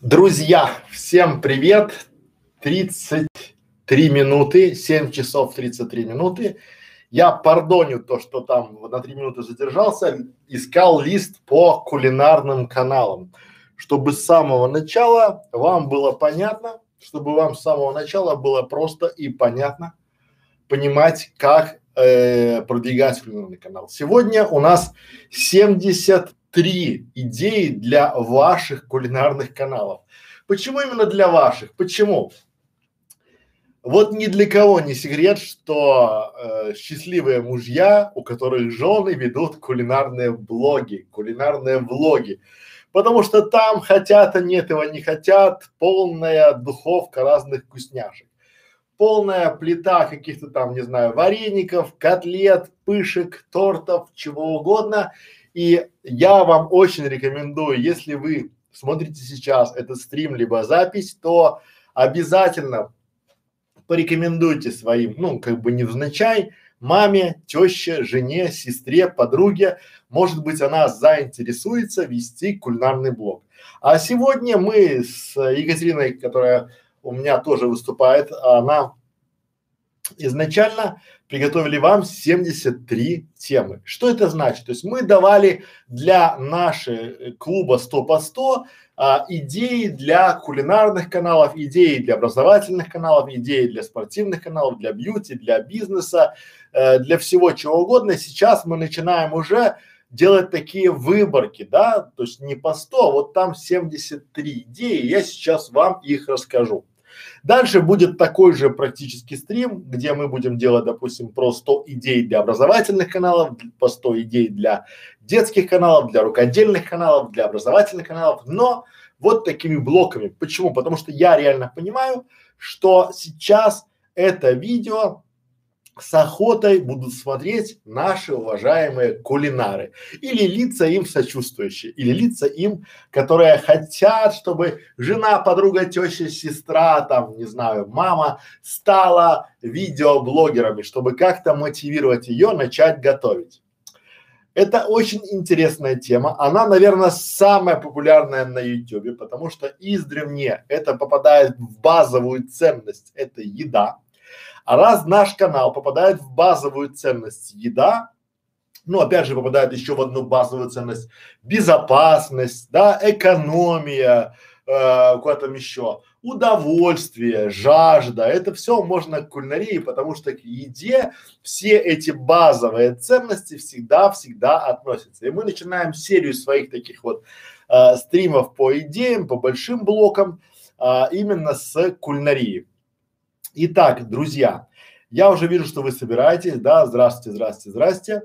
Друзья, всем привет! 33 минуты, 7 часов 33 минуты. Я пардоню то, что там на 3 минуты задержался, искал лист по кулинарным каналам, чтобы с самого начала вам было понятно, чтобы вам с самого начала было просто и понятно понимать, как э, продвигать кулинарный канал. Сегодня у нас 70 три идеи для ваших кулинарных каналов. Почему именно для ваших? Почему? Вот ни для кого не секрет, что э, счастливые мужья, у которых жены ведут кулинарные блоги, кулинарные влоги. Потому что там хотят они этого не хотят, полная духовка разных вкусняшек. Полная плита каких-то там, не знаю, вареников, котлет, пышек, тортов, чего угодно. И я вам очень рекомендую, если вы смотрите сейчас этот стрим либо запись, то обязательно порекомендуйте своим, ну, как бы невзначай, маме, теще, жене, сестре, подруге. Может быть, она заинтересуется вести кулинарный блог. А сегодня мы с Екатериной, которая у меня тоже выступает, она изначально приготовили вам 73 темы. Что это значит? То есть мы давали для нашего э, клуба 100 по 100 а, идеи для кулинарных каналов, идеи для образовательных каналов, идеи для спортивных каналов, для бьюти, для бизнеса, э, для всего чего угодно. Сейчас мы начинаем уже делать такие выборки, да, то есть не по 100, вот там 73 идеи, я сейчас вам их расскажу. Дальше будет такой же практически стрим, где мы будем делать, допустим, про 100 идей для образовательных каналов, по 100 идей для детских каналов, для рукодельных каналов, для образовательных каналов, но вот такими блоками. Почему? Потому что я реально понимаю, что сейчас это видео с охотой будут смотреть наши уважаемые кулинары или лица им сочувствующие, или лица им, которые хотят, чтобы жена, подруга, теща, сестра, там, не знаю, мама стала видеоблогерами, чтобы как-то мотивировать ее начать готовить. Это очень интересная тема. Она, наверное, самая популярная на YouTube, потому что издревне это попадает в базовую ценность. Это еда а раз наш канал попадает в базовую ценность еда, ну, опять же, попадает еще в одну базовую ценность безопасность, да, экономия, э, куда там еще, удовольствие, жажда, это все можно к кулинарии, потому что к еде все эти базовые ценности всегда-всегда относятся. И мы начинаем серию своих таких вот э, стримов по идеям, по большим блокам, э, именно с кулинарии. Итак, друзья, я уже вижу, что вы собираетесь, да, здравствуйте, здравствуйте, здравствуйте.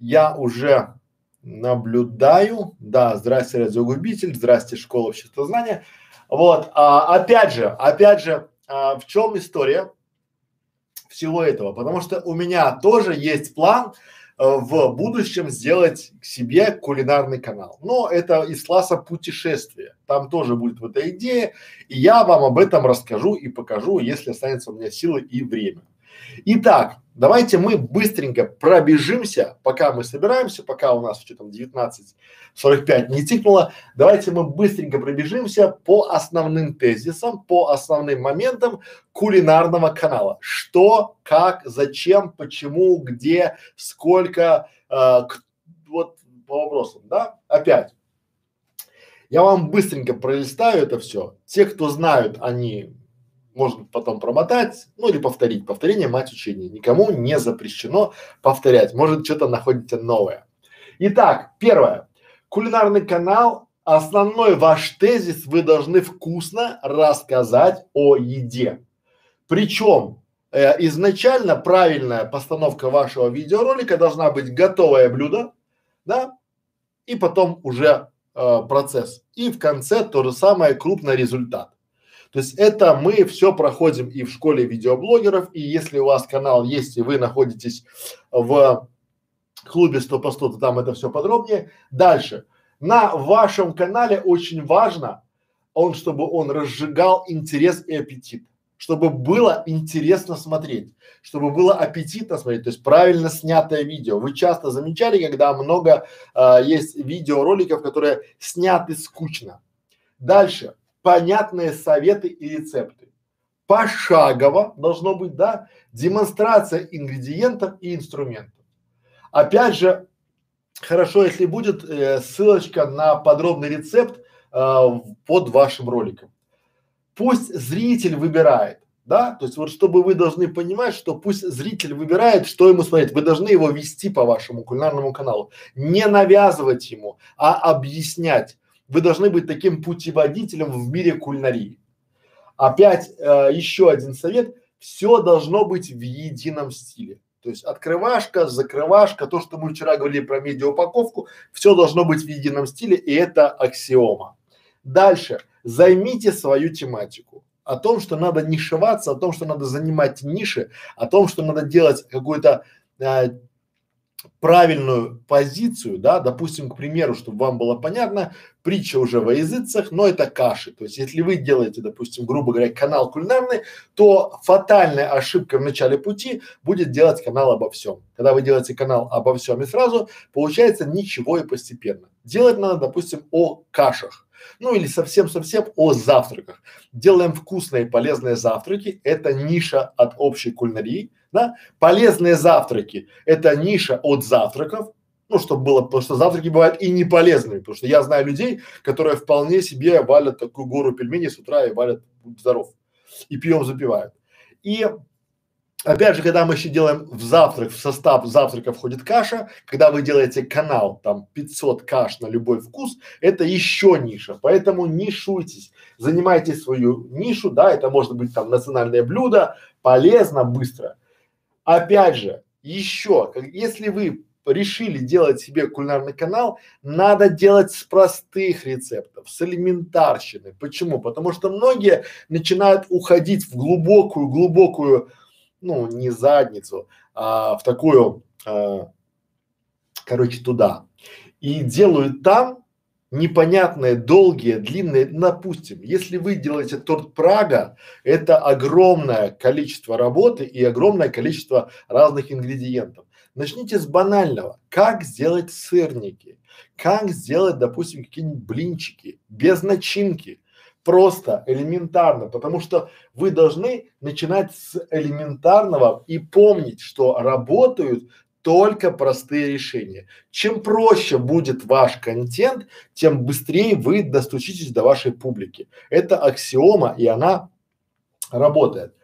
Я уже наблюдаю, да, здрасте, радиогубитель, здрасте, школа обществознания. Вот, а, опять же, опять же, а, в чем история всего этого? Потому что у меня тоже есть план в будущем сделать себе кулинарный канал. Но это из класса путешествия. Там тоже будет вот эта идея, и я вам об этом расскажу и покажу, если останется у меня силы и время. Итак, давайте мы быстренько пробежимся, пока мы собираемся, пока у нас что там 19.45 не тикнуло. Давайте мы быстренько пробежимся по основным тезисам, по основным моментам кулинарного канала. Что, как, зачем, почему, где, сколько, э, к, вот по вопросам, да? Опять. Я вам быстренько пролистаю это все. Те, кто знают, они можно потом промотать, ну или повторить. Повторение мать учения. Никому не запрещено повторять. Может, что-то находите новое. Итак, первое. Кулинарный канал. Основной ваш тезис вы должны вкусно рассказать о еде. Причем э, изначально правильная постановка вашего видеоролика должна быть готовое блюдо, да, и потом уже э, процесс. И в конце то же самое крупный результат. То есть это мы все проходим и в школе видеоблогеров, и если у вас канал есть, и вы находитесь в клубе 100 по 100, то там это все подробнее. Дальше. На вашем канале очень важно, он, чтобы он разжигал интерес и аппетит, чтобы было интересно смотреть, чтобы было аппетитно смотреть, то есть правильно снятое видео. Вы часто замечали, когда много а, есть видеороликов, которые сняты скучно. Дальше понятные советы и рецепты. Пошагово должно быть, да, демонстрация ингредиентов и инструментов. Опять же, хорошо, если будет э, ссылочка на подробный рецепт э, под вашим роликом. Пусть зритель выбирает, да, то есть вот чтобы вы должны понимать, что пусть зритель выбирает, что ему смотреть, вы должны его вести по вашему кулинарному каналу, не навязывать ему, а объяснять. Вы должны быть таким путеводителем в мире кулинарии. Опять э, еще один совет, все должно быть в едином стиле. То есть открывашка, закрывашка, то, что мы вчера говорили про медиаупаковку, все должно быть в едином стиле, и это аксиома. Дальше. Займите свою тематику. О том, что надо нишеваться, о том, что надо занимать ниши, о том, что надо делать какую-то э, правильную позицию, да, допустим, к примеру, чтобы вам было понятно, притча уже во языцах, но это каши. То есть, если вы делаете, допустим, грубо говоря, канал кулинарный, то фатальная ошибка в начале пути будет делать канал обо всем. Когда вы делаете канал обо всем и сразу, получается ничего и постепенно. Делать надо, допустим, о кашах. Ну или совсем-совсем о завтраках. Делаем вкусные и полезные завтраки. Это ниша от общей кулинарии да? Полезные завтраки – это ниша от завтраков, ну, чтобы было, потому что завтраки бывают и не полезными, потому что я знаю людей, которые вполне себе валят такую гору пельменей с утра и валят здоров, и пьем запивают. И Опять же, когда мы еще делаем в завтрак, в состав завтрака входит каша, когда вы делаете канал, там 500 каш на любой вкус, это еще ниша, поэтому нишуйтесь, занимайте свою нишу, да, это может быть там национальное блюдо, полезно, быстро. Опять же, еще, если вы решили делать себе кулинарный канал, надо делать с простых рецептов, с элементарщины. Почему? Потому что многие начинают уходить в глубокую-глубокую, ну, не задницу, а в такую, а, короче, туда. И делают там непонятные, долгие, длинные, допустим, если вы делаете торт Прага, это огромное количество работы и огромное количество разных ингредиентов. Начните с банального. Как сделать сырники? Как сделать, допустим, какие-нибудь блинчики без начинки? Просто, элементарно, потому что вы должны начинать с элементарного и помнить, что работают только простые решения. Чем проще будет ваш контент, тем быстрее вы достучитесь до вашей публики. Это аксиома и она работает.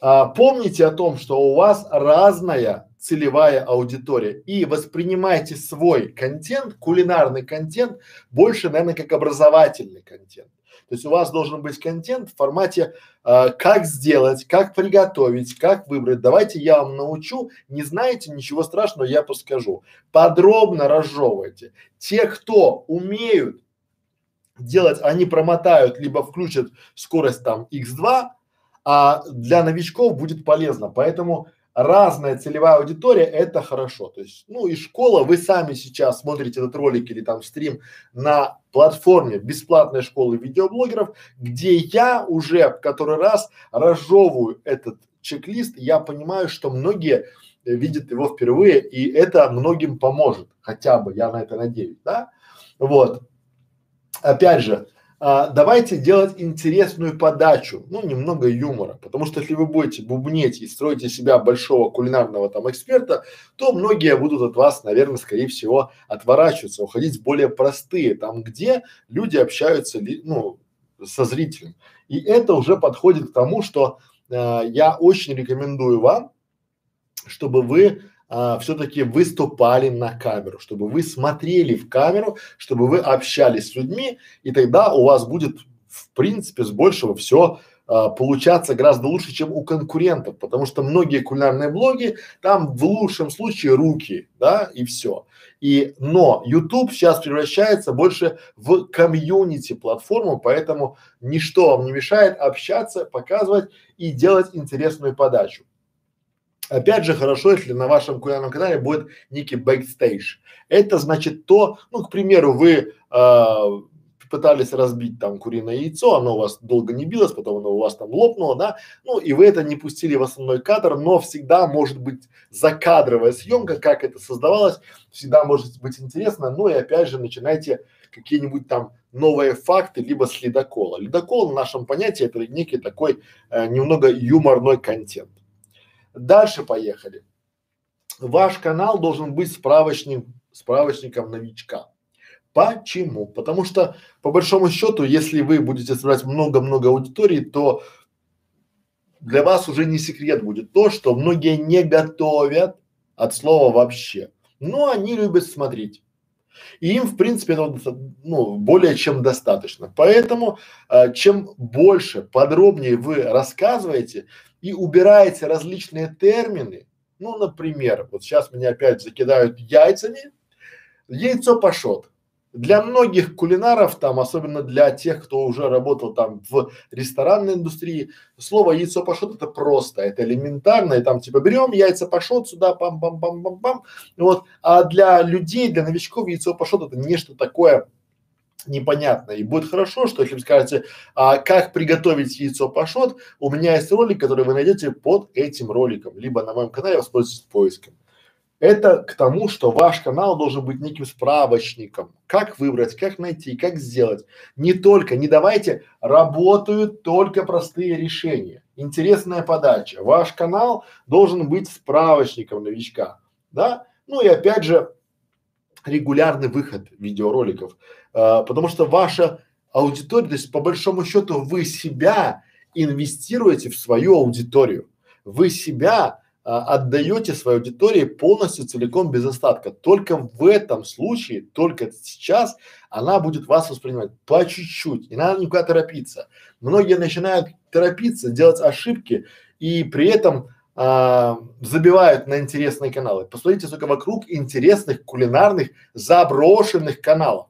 А, помните о том, что у вас разная целевая аудитория и воспринимайте свой контент, кулинарный контент, больше, наверное, как образовательный контент. То есть у вас должен быть контент в формате э, как сделать, как приготовить, как выбрать. Давайте я вам научу. Не знаете, ничего страшного, я подскажу. Подробно разжевывайте. Те, кто умеют делать, они промотают, либо включат скорость там x2, а для новичков будет полезно. Поэтому разная целевая аудитория, это хорошо. То есть, ну и школа, вы сами сейчас смотрите этот ролик или там стрим на платформе бесплатной школы видеоблогеров, где я уже в который раз разжевываю этот чек-лист, я понимаю, что многие видят его впервые, и это многим поможет, хотя бы, я на это надеюсь, да? Вот. Опять же, а, давайте делать интересную подачу, ну, немного юмора, потому что если вы будете бубнеть и строите себя большого кулинарного там эксперта, то многие будут от вас, наверное, скорее всего, отворачиваться, уходить в более простые, там, где люди общаются, ну, со зрителем. И это уже подходит к тому, что э, я очень рекомендую вам, чтобы вы а, все-таки выступали на камеру, чтобы вы смотрели в камеру, чтобы вы общались с людьми, и тогда у вас будет в принципе с большего все а, получаться гораздо лучше, чем у конкурентов, потому что многие кулинарные блоги там в лучшем случае руки, да, и все. И, но YouTube сейчас превращается больше в комьюнити платформу, поэтому ничто вам не мешает общаться, показывать и делать интересную подачу. Опять же, хорошо, если на вашем кулинарном канале будет некий бэкстейдж. Это значит то, ну, к примеру, вы э, пытались разбить там куриное яйцо, оно у вас долго не билось, потом оно у вас там лопнуло, да, ну и вы это не пустили в основной кадр, но всегда может быть закадровая съемка, как это создавалось, всегда может быть интересно, ну и опять же начинайте какие-нибудь там новые факты, либо с ледокола. Ледокол в нашем понятии это некий такой э, немного юморной контент. Дальше поехали. Ваш канал должен быть справочником, справочником новичка. Почему? Потому что, по большому счету, если вы будете собирать много-много аудитории, то для вас уже не секрет будет то, что многие не готовят от слова вообще, но они любят смотреть. И им, в принципе, это ну, более чем достаточно. Поэтому, э, чем больше, подробнее вы рассказываете и убираете различные термины, ну, например, вот сейчас меня опять закидают яйцами, яйцо пашот. Для многих кулинаров, там, особенно для тех, кто уже работал там в ресторанной индустрии, слово яйцо пашот это просто, это элементарно, и там типа берем яйца пашот сюда, пам-пам-пам-пам-пам, вот. А для людей, для новичков яйцо пашот это нечто такое непонятно. И будет хорошо, что если вы скажете, а, как приготовить яйцо пашот, у меня есть ролик, который вы найдете под этим роликом, либо на моем канале воспользуйтесь поиском. Это к тому, что ваш канал должен быть неким справочником. Как выбрать, как найти, как сделать. Не только, не давайте, работают только простые решения. Интересная подача. Ваш канал должен быть справочником новичка. Да? Ну и опять же, регулярный выход видеороликов. А, потому что ваша аудитория, то есть по большому счету вы себя инвестируете в свою аудиторию. Вы себя а, отдаете своей аудитории полностью, целиком, без остатка. Только в этом случае, только сейчас она будет вас воспринимать по чуть-чуть. Не надо никуда торопиться. Многие начинают торопиться, делать ошибки и при этом а, забивают на интересные каналы. Посмотрите, сколько вокруг интересных кулинарных заброшенных каналов.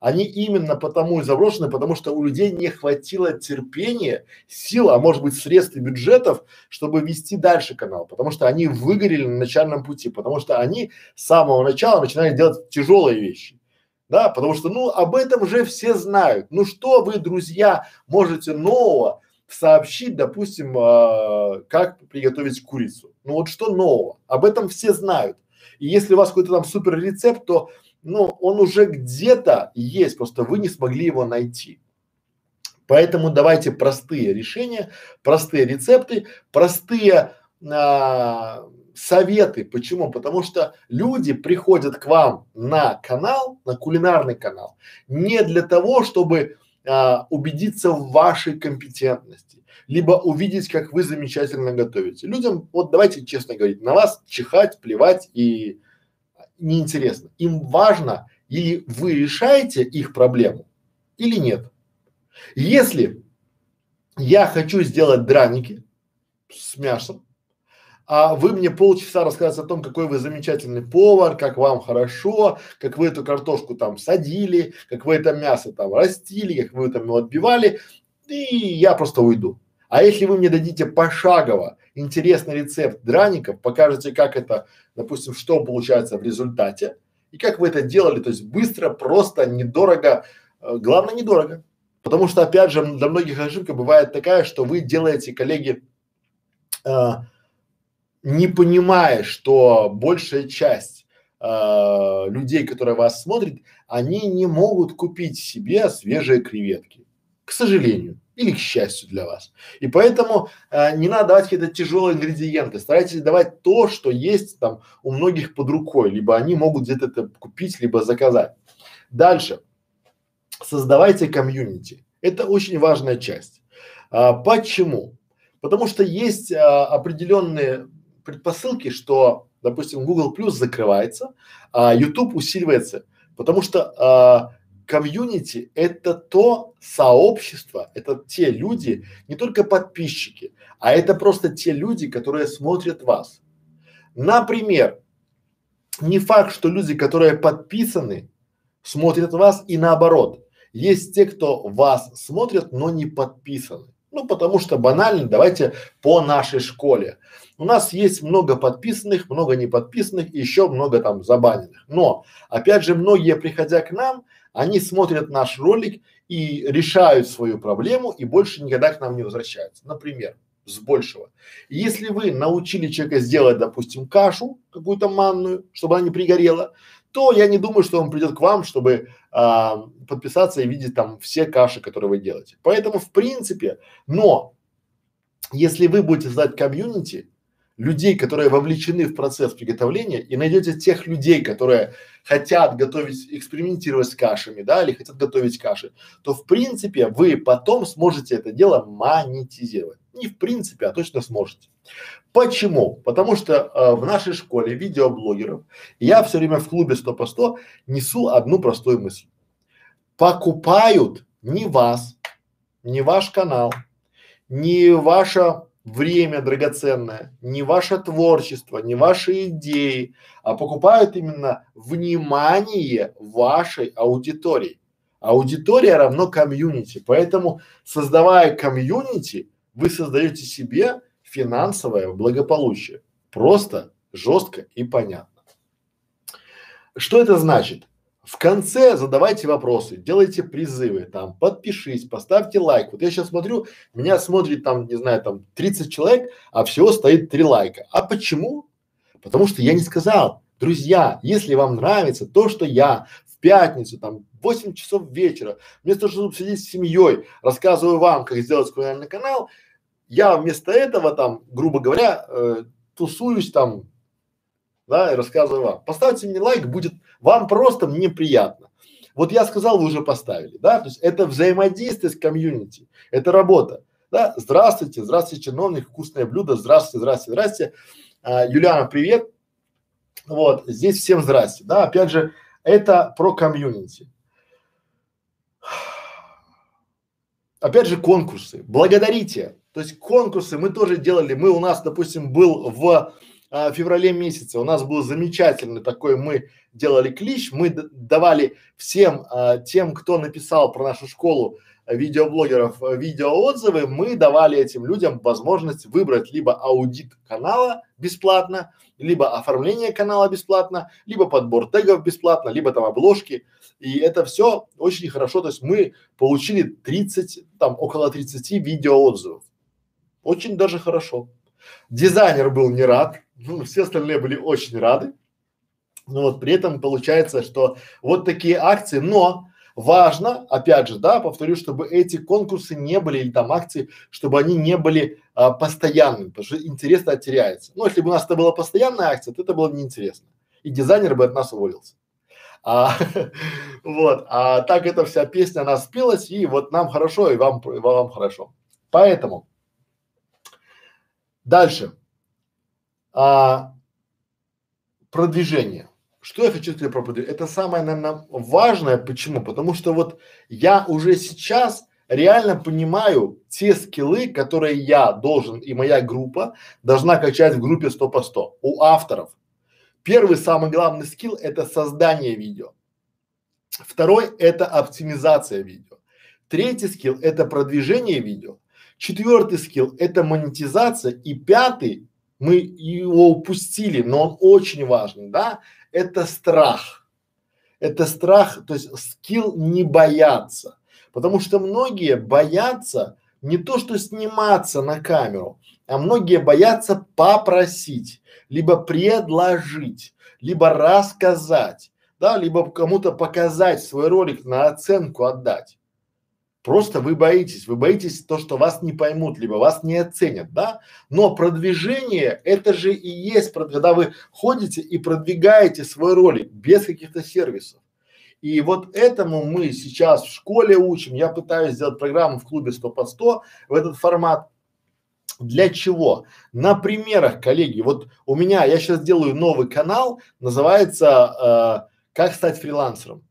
Они именно потому и заброшены, потому что у людей не хватило терпения, сил, а может быть средств и бюджетов, чтобы вести дальше канал, потому что они выгорели на начальном пути, потому что они с самого начала начинали делать тяжелые вещи. Да, потому что, ну, об этом же все знают. Ну, что вы, друзья, можете нового сообщить, допустим, э, как приготовить курицу? Ну, вот что нового? Об этом все знают. И если у вас какой-то там супер рецепт, то ну, он уже где-то есть, просто вы не смогли его найти. Поэтому давайте простые решения, простые рецепты, простые а, советы. Почему? Потому что люди приходят к вам на канал, на кулинарный канал, не для того, чтобы а, убедиться в вашей компетентности, либо увидеть, как вы замечательно готовите. Людям, вот давайте честно говорить, на вас чихать, плевать и неинтересно. Им важно, или вы решаете их проблему, или нет. Если я хочу сделать драники с мясом, а вы мне полчаса рассказываете о том, какой вы замечательный повар, как вам хорошо, как вы эту картошку там садили, как вы это мясо там растили, как вы там его отбивали, и я просто уйду. А если вы мне дадите пошагово интересный рецепт драников, покажете, как это, допустим, что получается в результате и как вы это делали, то есть быстро, просто, недорого, э, главное недорого. Потому что, опять же, для многих ошибка бывает такая, что вы делаете, коллеги, э, не понимая, что большая часть э, людей, которые вас смотрят, они не могут купить себе свежие креветки. К сожалению или к счастью для вас. И поэтому э, не надо давать какие-то тяжелые ингредиенты, старайтесь давать то, что есть там у многих под рукой, либо они могут где-то это купить, либо заказать. Дальше. Создавайте комьюнити. Это очень важная часть. А, почему? Потому что есть а, определенные предпосылки, что, допустим, Google Plus закрывается, а YouTube усиливается, потому что а, комьюнити – это то сообщество, это те люди, не только подписчики, а это просто те люди, которые смотрят вас. Например, не факт, что люди, которые подписаны, смотрят вас и наоборот. Есть те, кто вас смотрят, но не подписаны. Ну, потому что банально, давайте по нашей школе. У нас есть много подписанных, много неподписанных и еще много там забаненных. Но, опять же, многие, приходя к нам, они смотрят наш ролик и решают свою проблему и больше никогда к нам не возвращаются. Например, с большего. Если вы научили человека сделать, допустим, кашу какую-то манную, чтобы она не пригорела, то я не думаю, что он придет к вам, чтобы а, подписаться и видеть там все каши, которые вы делаете. Поэтому в принципе, но если вы будете создать комьюнити, людей, которые вовлечены в процесс приготовления, и найдете тех людей, которые хотят готовить, экспериментировать с кашами, да, или хотят готовить каши, то в принципе вы потом сможете это дело монетизировать. Не в принципе, а точно сможете. Почему? Потому что э, в нашей школе видеоблогеров я все время в клубе 100 по 100 несу одну простую мысль. Покупают не вас, не ваш канал, не ваша время драгоценное, не ваше творчество, не ваши идеи, а покупают именно внимание вашей аудитории. Аудитория равно комьюнити, поэтому создавая комьюнити, вы создаете себе финансовое благополучие. Просто, жестко и понятно. Что это значит? В конце задавайте вопросы, делайте призывы, там, подпишись, поставьте лайк. Вот я сейчас смотрю, меня смотрит там, не знаю, там 30 человек, а всего стоит три лайка. А почему? Потому что я не сказал, друзья, если вам нравится то, что я в пятницу, там, 8 часов вечера, вместо того, чтобы сидеть с семьей, рассказываю вам, как сделать кулинарный канал, я вместо этого там, грубо говоря, э, тусуюсь там, да, и рассказываю вам. Поставьте мне лайк, будет вам просто мне приятно. Вот я сказал, вы уже поставили, да, то есть это взаимодействие с комьюнити, это работа, да. Здравствуйте, здравствуйте, чиновник, вкусное блюдо, здравствуйте, здравствуйте, здравствуйте. А, Юлиана, привет. Вот, здесь всем здрасте, да, опять же, это про комьюнити. Опять же, конкурсы. Благодарите. То есть конкурсы мы тоже делали. Мы у нас, допустим, был в а, феврале месяце у нас был замечательный такой, мы делали клич, мы давали всем а, тем, кто написал про нашу школу а, видеоблогеров а, видеоотзывы, мы давали этим людям возможность выбрать либо аудит канала бесплатно, либо оформление канала бесплатно, либо подбор тегов бесплатно, либо там обложки. И это все очень хорошо. То есть мы получили 30, там около 30 видеоотзывов. Очень даже хорошо. Дизайнер был не рад, ну, все остальные были очень рады. Но вот при этом получается, что вот такие акции, но важно, опять же, да, повторю, чтобы эти конкурсы не были или там акции, чтобы они не были а, постоянными, потому что интерес теряется. Ну, если бы у нас это была постоянная акция, то это было неинтересно. И дизайнер бы от нас уволился. А, вот, а так эта вся песня, она спелась, и вот нам хорошо, и вам, и вам хорошо. Поэтому дальше. А, продвижение. Что я хочу сказать про? Это самое, наверное, важное. Почему? Потому что вот я уже сейчас реально понимаю те скиллы, которые я должен и моя группа должна качать в группе 100 по 100 у авторов. Первый самый главный скилл – это создание видео. Второй – это оптимизация видео. Третий скилл – это продвижение видео. Четвертый скилл – это монетизация. И пятый мы его упустили, но он очень важный, да, это страх. Это страх, то есть скилл не бояться. Потому что многие боятся не то, что сниматься на камеру, а многие боятся попросить, либо предложить, либо рассказать, да, либо кому-то показать свой ролик на оценку отдать. Просто вы боитесь, вы боитесь то, что вас не поймут, либо вас не оценят, да? Но продвижение это же и есть, когда вы ходите и продвигаете свой ролик без каких-то сервисов. И вот этому мы сейчас в школе учим. Я пытаюсь сделать программу в клубе 100 по 100 в этот формат. Для чего? На примерах, коллеги. Вот у меня, я сейчас делаю новый канал, называется э, «Как стать фрилансером».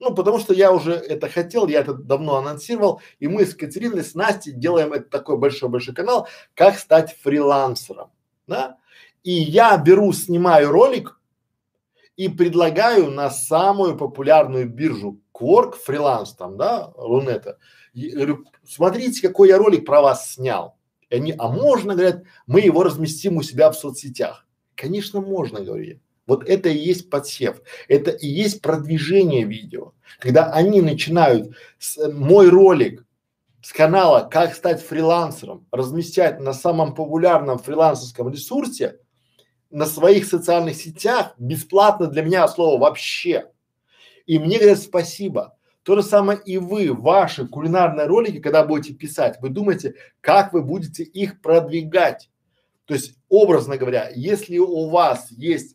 Ну, потому что я уже это хотел, я это давно анонсировал, и мы с Катериной, с Настей делаем это такой большой-большой канал, как стать фрилансером, да? И я беру, снимаю ролик и предлагаю на самую популярную биржу Quark, фриланс там, да, Рунета. И, говорю, смотрите, какой я ролик про вас снял. И они, а можно, говорят, мы его разместим у себя в соцсетях. Конечно, можно, говорю я. Вот это и есть подсев, это и есть продвижение видео. Когда они начинают с, э, мой ролик с канала «Как стать фрилансером» размещать на самом популярном фрилансерском ресурсе, на своих социальных сетях бесплатно для меня слово вообще. И мне говорят спасибо. То же самое и вы, ваши кулинарные ролики, когда будете писать, вы думаете, как вы будете их продвигать. То есть, образно говоря, если у вас есть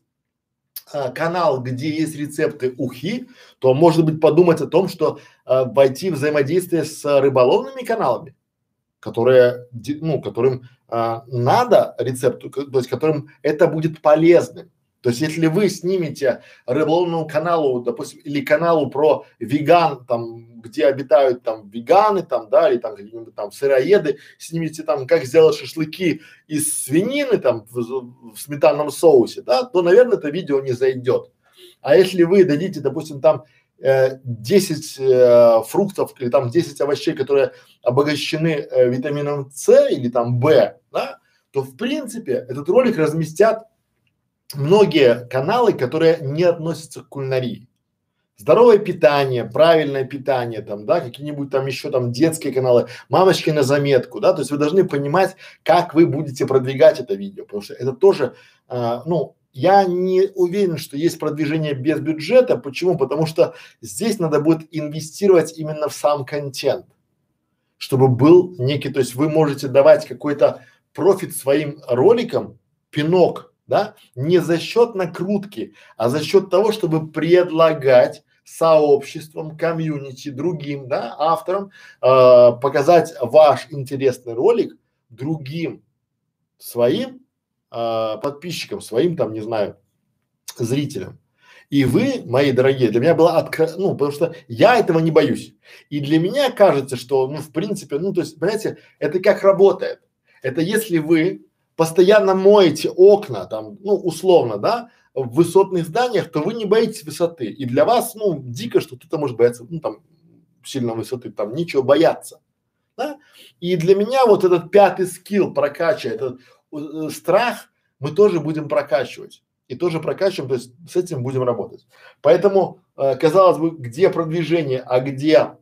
а, канал, где есть рецепты ухи, то может быть подумать о том, что а, войти в взаимодействие с рыболовными каналами, которые, ну, которым а, надо рецепту, то есть которым это будет полезным. То есть, если вы снимете рыболовному каналу, допустим, или каналу про веган, там, где обитают там веганы, там, да, или там какие-нибудь там сыроеды, снимете там, как сделать шашлыки из свинины, там, в, в сметанном соусе, да, то, наверное, это видео не зайдет. А если вы дадите, допустим, там э, 10 э, фруктов или там 10 овощей, которые обогащены э, витамином С или там В, да, то в принципе этот ролик разместят многие каналы, которые не относятся к кулинарии. Здоровое питание, правильное питание, там, да, какие-нибудь там еще там детские каналы, мамочки на заметку, да, то есть вы должны понимать, как вы будете продвигать это видео, потому что это тоже, а, ну, я не уверен, что есть продвижение без бюджета. Почему? Потому что здесь надо будет инвестировать именно в сам контент, чтобы был некий, то есть вы можете давать какой-то профит своим роликам, пинок да, не за счет накрутки, а за счет того, чтобы предлагать сообществам, комьюнити, другим, да, авторам, э, показать ваш интересный ролик другим своим э, подписчикам, своим там, не знаю, зрителям. И вы, мои дорогие, для меня было откро... ну, потому что я этого не боюсь. И для меня кажется, что, ну, в принципе, ну, то есть, понимаете, это как работает. Это если вы постоянно моете окна, там, ну, условно, да, в высотных зданиях, то вы не боитесь высоты. И для вас, ну, дико, что кто-то может бояться, ну, там, сильно высоты, там, нечего бояться. Да? И для меня вот этот пятый скилл прокачивать, этот э, страх мы тоже будем прокачивать. И тоже прокачиваем, то есть с этим будем работать. Поэтому, э, казалось бы, где продвижение, а где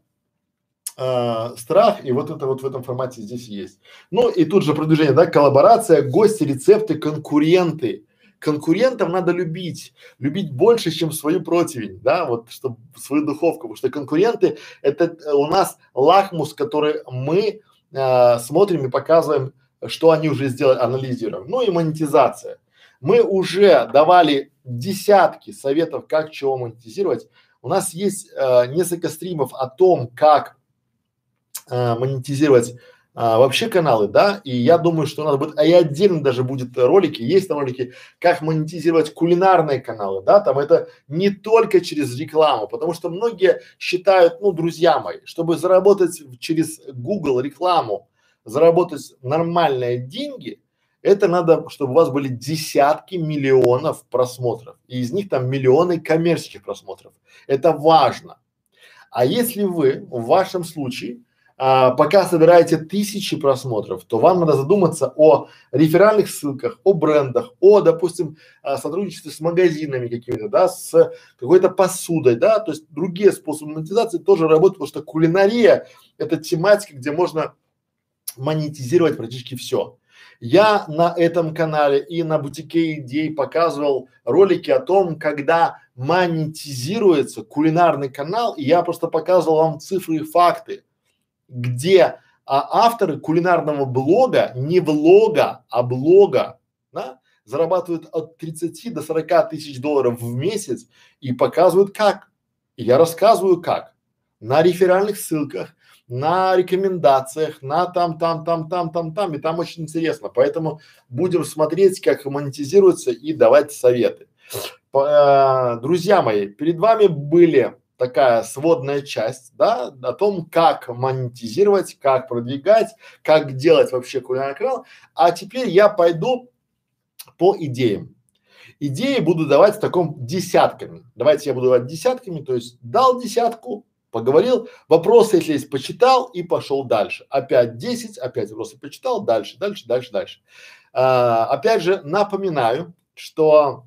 э, страх, и вот это вот в этом формате здесь есть. Ну и тут же продвижение, да, коллаборация, гости, рецепты, конкуренты. Конкурентов надо любить, любить больше, чем свою противень, да, вот, чтобы свою духовку, потому что конкуренты это э, у нас лакмус, который мы э, смотрим и показываем, что они уже сделали, анализируем. Ну и монетизация. Мы уже давали десятки советов, как чего монетизировать. У нас есть э, несколько стримов о том, как э, монетизировать а, вообще каналы, да, и я думаю, что надо будет, а и отдельно даже будет ролики, есть там ролики, как монетизировать кулинарные каналы, да, там это не только через рекламу, потому что многие считают, ну, друзья мои, чтобы заработать через Google рекламу, заработать нормальные деньги, это надо, чтобы у вас были десятки миллионов просмотров, и из них там миллионы коммерческих просмотров. Это важно. А если вы в вашем случае а, пока собираете тысячи просмотров, то вам надо задуматься о реферальных ссылках, о брендах, о, допустим, а, сотрудничестве с магазинами какими-то, да, с какой-то посудой, да, то есть другие способы монетизации тоже работают, потому что кулинария – это тематика, где можно монетизировать практически все. Я на этом канале и на бутике идей показывал ролики о том, когда монетизируется кулинарный канал, и я просто показывал вам цифры и факты где а, авторы кулинарного блога, не влога, а блога, да, зарабатывают от 30 до 40 тысяч долларов в месяц и показывают как. И я рассказываю как. На реферальных ссылках, на рекомендациях, на там, там, там, там, там, там, и там очень интересно. Поэтому будем смотреть, как монетизируется и давать советы. По, э, друзья мои, перед вами были такая сводная часть, да, о том, как монетизировать, как продвигать, как делать вообще кулинарный канал. А теперь я пойду по идеям. Идеи буду давать в таком десятками. Давайте я буду давать десятками, то есть дал десятку, поговорил, вопросы, если есть, почитал и пошел дальше. Опять 10, опять вопросы почитал, дальше, дальше, дальше, дальше. А, опять же, напоминаю, что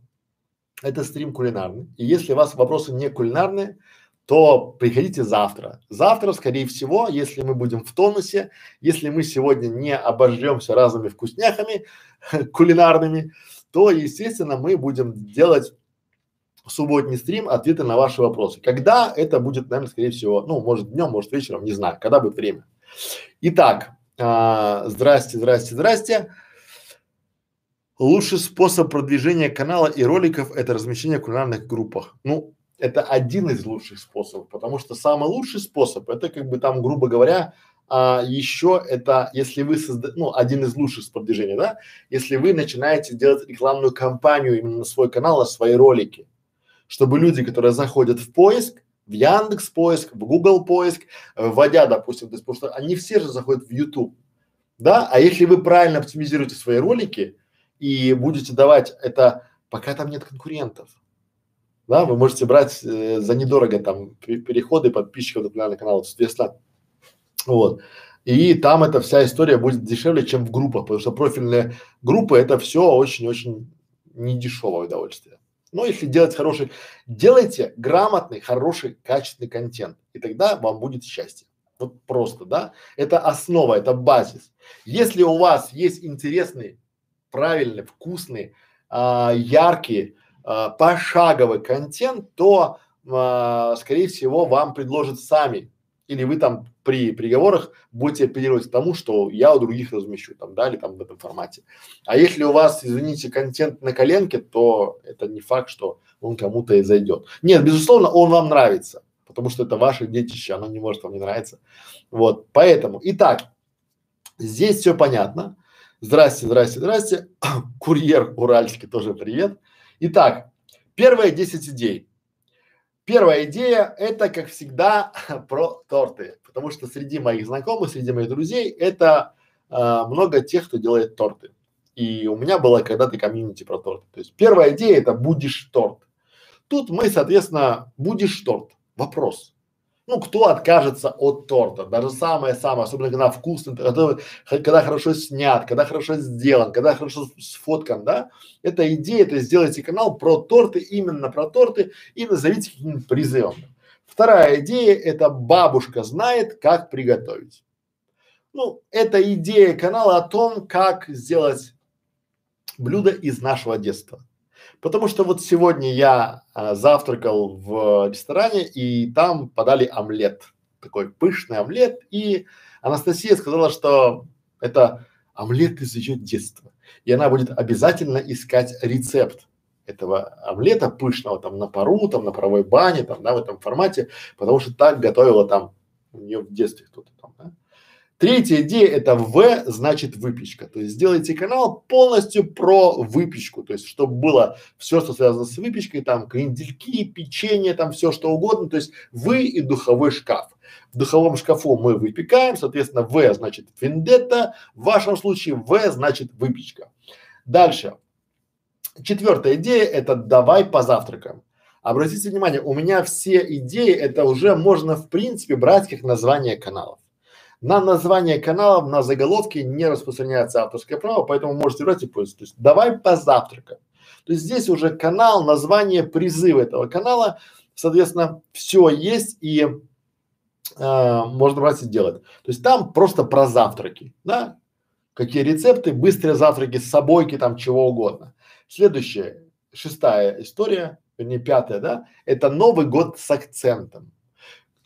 это стрим кулинарный. И если у вас вопросы не кулинарные, то приходите завтра. Завтра, скорее всего, если мы будем в тонусе, если мы сегодня не обожжемся разными вкусняхами кулинарными, то, естественно, мы будем делать субботний стрим, ответы на ваши вопросы. Когда это будет, наверное, скорее всего, ну, может днем, может вечером, не знаю, когда будет время. Итак, а, здрасте, здрасте, здрасте. Лучший способ продвижения канала и роликов – это размещение в кулинарных группах. Ну, это один из лучших способов, потому что самый лучший способ – это как бы там, грубо говоря, а еще это, если вы созда... ну, один из лучших продвижения, да, если вы начинаете делать рекламную кампанию именно на свой канал, на свои ролики, чтобы люди, которые заходят в поиск, в Яндекс поиск, в Google поиск, вводя, допустим, то есть, потому что они все же заходят в YouTube, да, а если вы правильно оптимизируете свои ролики и будете давать это, пока там нет конкурентов, да, вы можете брать э, за недорого там переходы подписчиков на канал, соответственно, вот. И там эта вся история будет дешевле, чем в группах, потому что профильные группы это все очень-очень недешевое удовольствие. Но если делать хороший, делайте грамотный, хороший, качественный контент, и тогда вам будет счастье. Вот просто, да? Это основа, это базис. Если у вас есть интересный, правильный, вкусный, а, яркий, а, пошаговый контент, то, а, скорее всего, вам предложат сами или вы там при приговорах будете апеллировать к тому, что я у других размещу там, да, или там в этом формате. А если у вас, извините, контент на коленке, то это не факт, что он кому-то и зайдет. Нет, безусловно, он вам нравится, потому что это ваше детище, оно не может вам не нравиться. Вот, поэтому, итак, здесь все понятно. Здрасте, здрасте, здрасте. Курьер уральский тоже привет. Итак, первые 10 идей. Первая идея – это, как всегда, про торты, потому что среди моих знакомых, среди моих друзей это а, много тех, кто делает торты. И у меня было когда-то комьюнити про торты. То есть первая идея – это будешь торт. Тут мы, соответственно, будешь торт. Вопрос. Ну, кто откажется от торта? Даже самое-самое, особенно когда вкусный, когда, когда хорошо снят, когда хорошо сделан, когда хорошо сфоткан, да? Это идея, то есть сделайте канал про торты, именно про торты и назовите каким-нибудь призывом. Вторая идея – это бабушка знает, как приготовить. Ну, это идея канала о том, как сделать блюдо из нашего детства. Потому что вот сегодня я а, завтракал в ресторане и там подали омлет, такой пышный омлет, и Анастасия сказала, что это омлет из ее детства, и она будет обязательно искать рецепт этого омлета пышного там на пару, там на паровой бане, там, да, в этом формате, потому что так готовила там у нее в детстве кто-то там, да. Третья идея это В значит выпечка. То есть сделайте канал полностью про выпечку. То есть чтобы было все, что связано с выпечкой, там крендельки, печенье, там все что угодно. То есть вы и духовой шкаф. В духовом шкафу мы выпекаем, соответственно, В значит вендетта, в вашем случае В значит выпечка. Дальше. Четвертая идея это давай позавтракаем. Обратите внимание, у меня все идеи это уже можно в принципе брать как название каналов. На название каналов, на заголовке не распространяется авторское право, поэтому можете брать и пользоваться. То есть давай позавтракаем. То есть здесь уже канал, название, призыв этого канала, соответственно, все есть и э, можно брать и делать. То есть там просто про завтраки, да, какие рецепты, быстрые завтраки, с собойки, там чего угодно. Следующая, шестая история, вернее пятая, да, это Новый год с акцентом.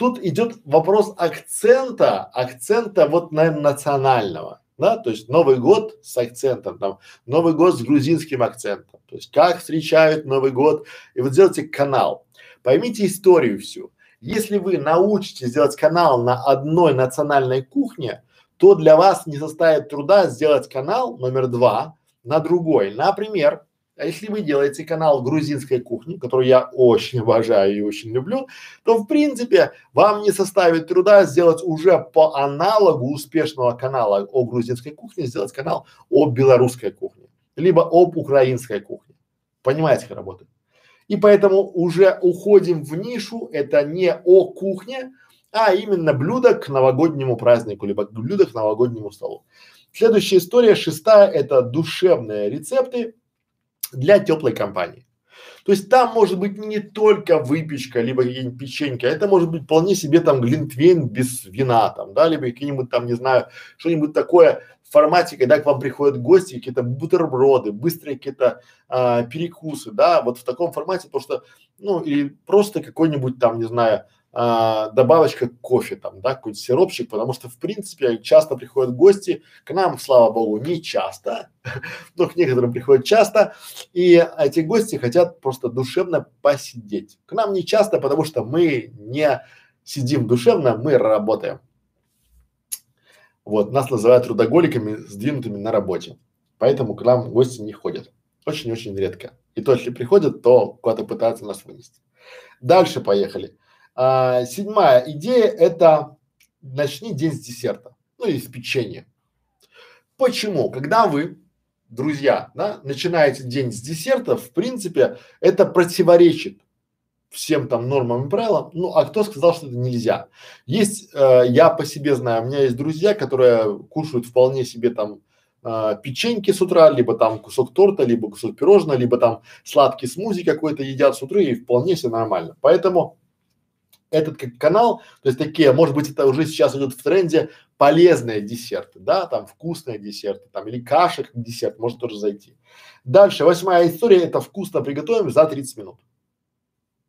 Тут идет вопрос акцента, акцента вот, наверное, национального, да, то есть Новый год с акцентом, там, Новый год с грузинским акцентом, то есть как встречают Новый год, и вот сделайте канал. Поймите историю всю. Если вы научитесь делать канал на одной национальной кухне, то для вас не составит труда сделать канал номер два на другой. Например, а если вы делаете канал грузинской кухни, который я очень обожаю и очень люблю, то в принципе вам не составит труда сделать уже по аналогу успешного канала о грузинской кухне, сделать канал о белорусской кухне, либо об украинской кухне. Понимаете, как работает? И поэтому уже уходим в нишу, это не о кухне, а именно блюдо к новогоднему празднику, либо блюдо к новогоднему столу. Следующая история, шестая, это душевные рецепты для теплой компании. То есть там может быть не только выпечка, либо какие-нибудь печеньки, а это может быть вполне себе там глинтвейн без вина там, да, либо какие-нибудь там, не знаю, что-нибудь такое в формате, когда к вам приходят гости, какие-то бутерброды, быстрые какие-то а, перекусы, да, вот в таком формате, потому что, ну, или просто какой-нибудь там, не знаю, а, добавочка кофе там, да, какой-то сиропчик, потому что в принципе часто приходят гости, к нам, слава богу, не часто, но к некоторым приходят часто, и эти гости хотят просто душевно посидеть. К нам не часто, потому что мы не сидим душевно, мы работаем. Вот, нас называют трудоголиками, сдвинутыми на работе. Поэтому к нам гости не ходят. Очень-очень редко. И то, если приходят, то куда-то пытаются нас вынести. Дальше поехали. А, седьмая идея – это начни день с десерта, ну или с печенья. Почему? Когда вы, друзья, да, начинаете день с десерта, в принципе, это противоречит всем там нормам и правилам. Ну, а кто сказал, что это нельзя? Есть, э, я по себе знаю, у меня есть друзья, которые кушают вполне себе там э, печеньки с утра, либо там кусок торта, либо кусок пирожного, либо там сладкий смузи какой-то едят с утра и вполне все нормально. Поэтому этот как канал, то есть такие, может быть, это уже сейчас идет в тренде полезные десерты, да, там вкусные десерты, там или каша как десерт, может тоже зайти. Дальше, восьмая история, это вкусно приготовим за 30 минут.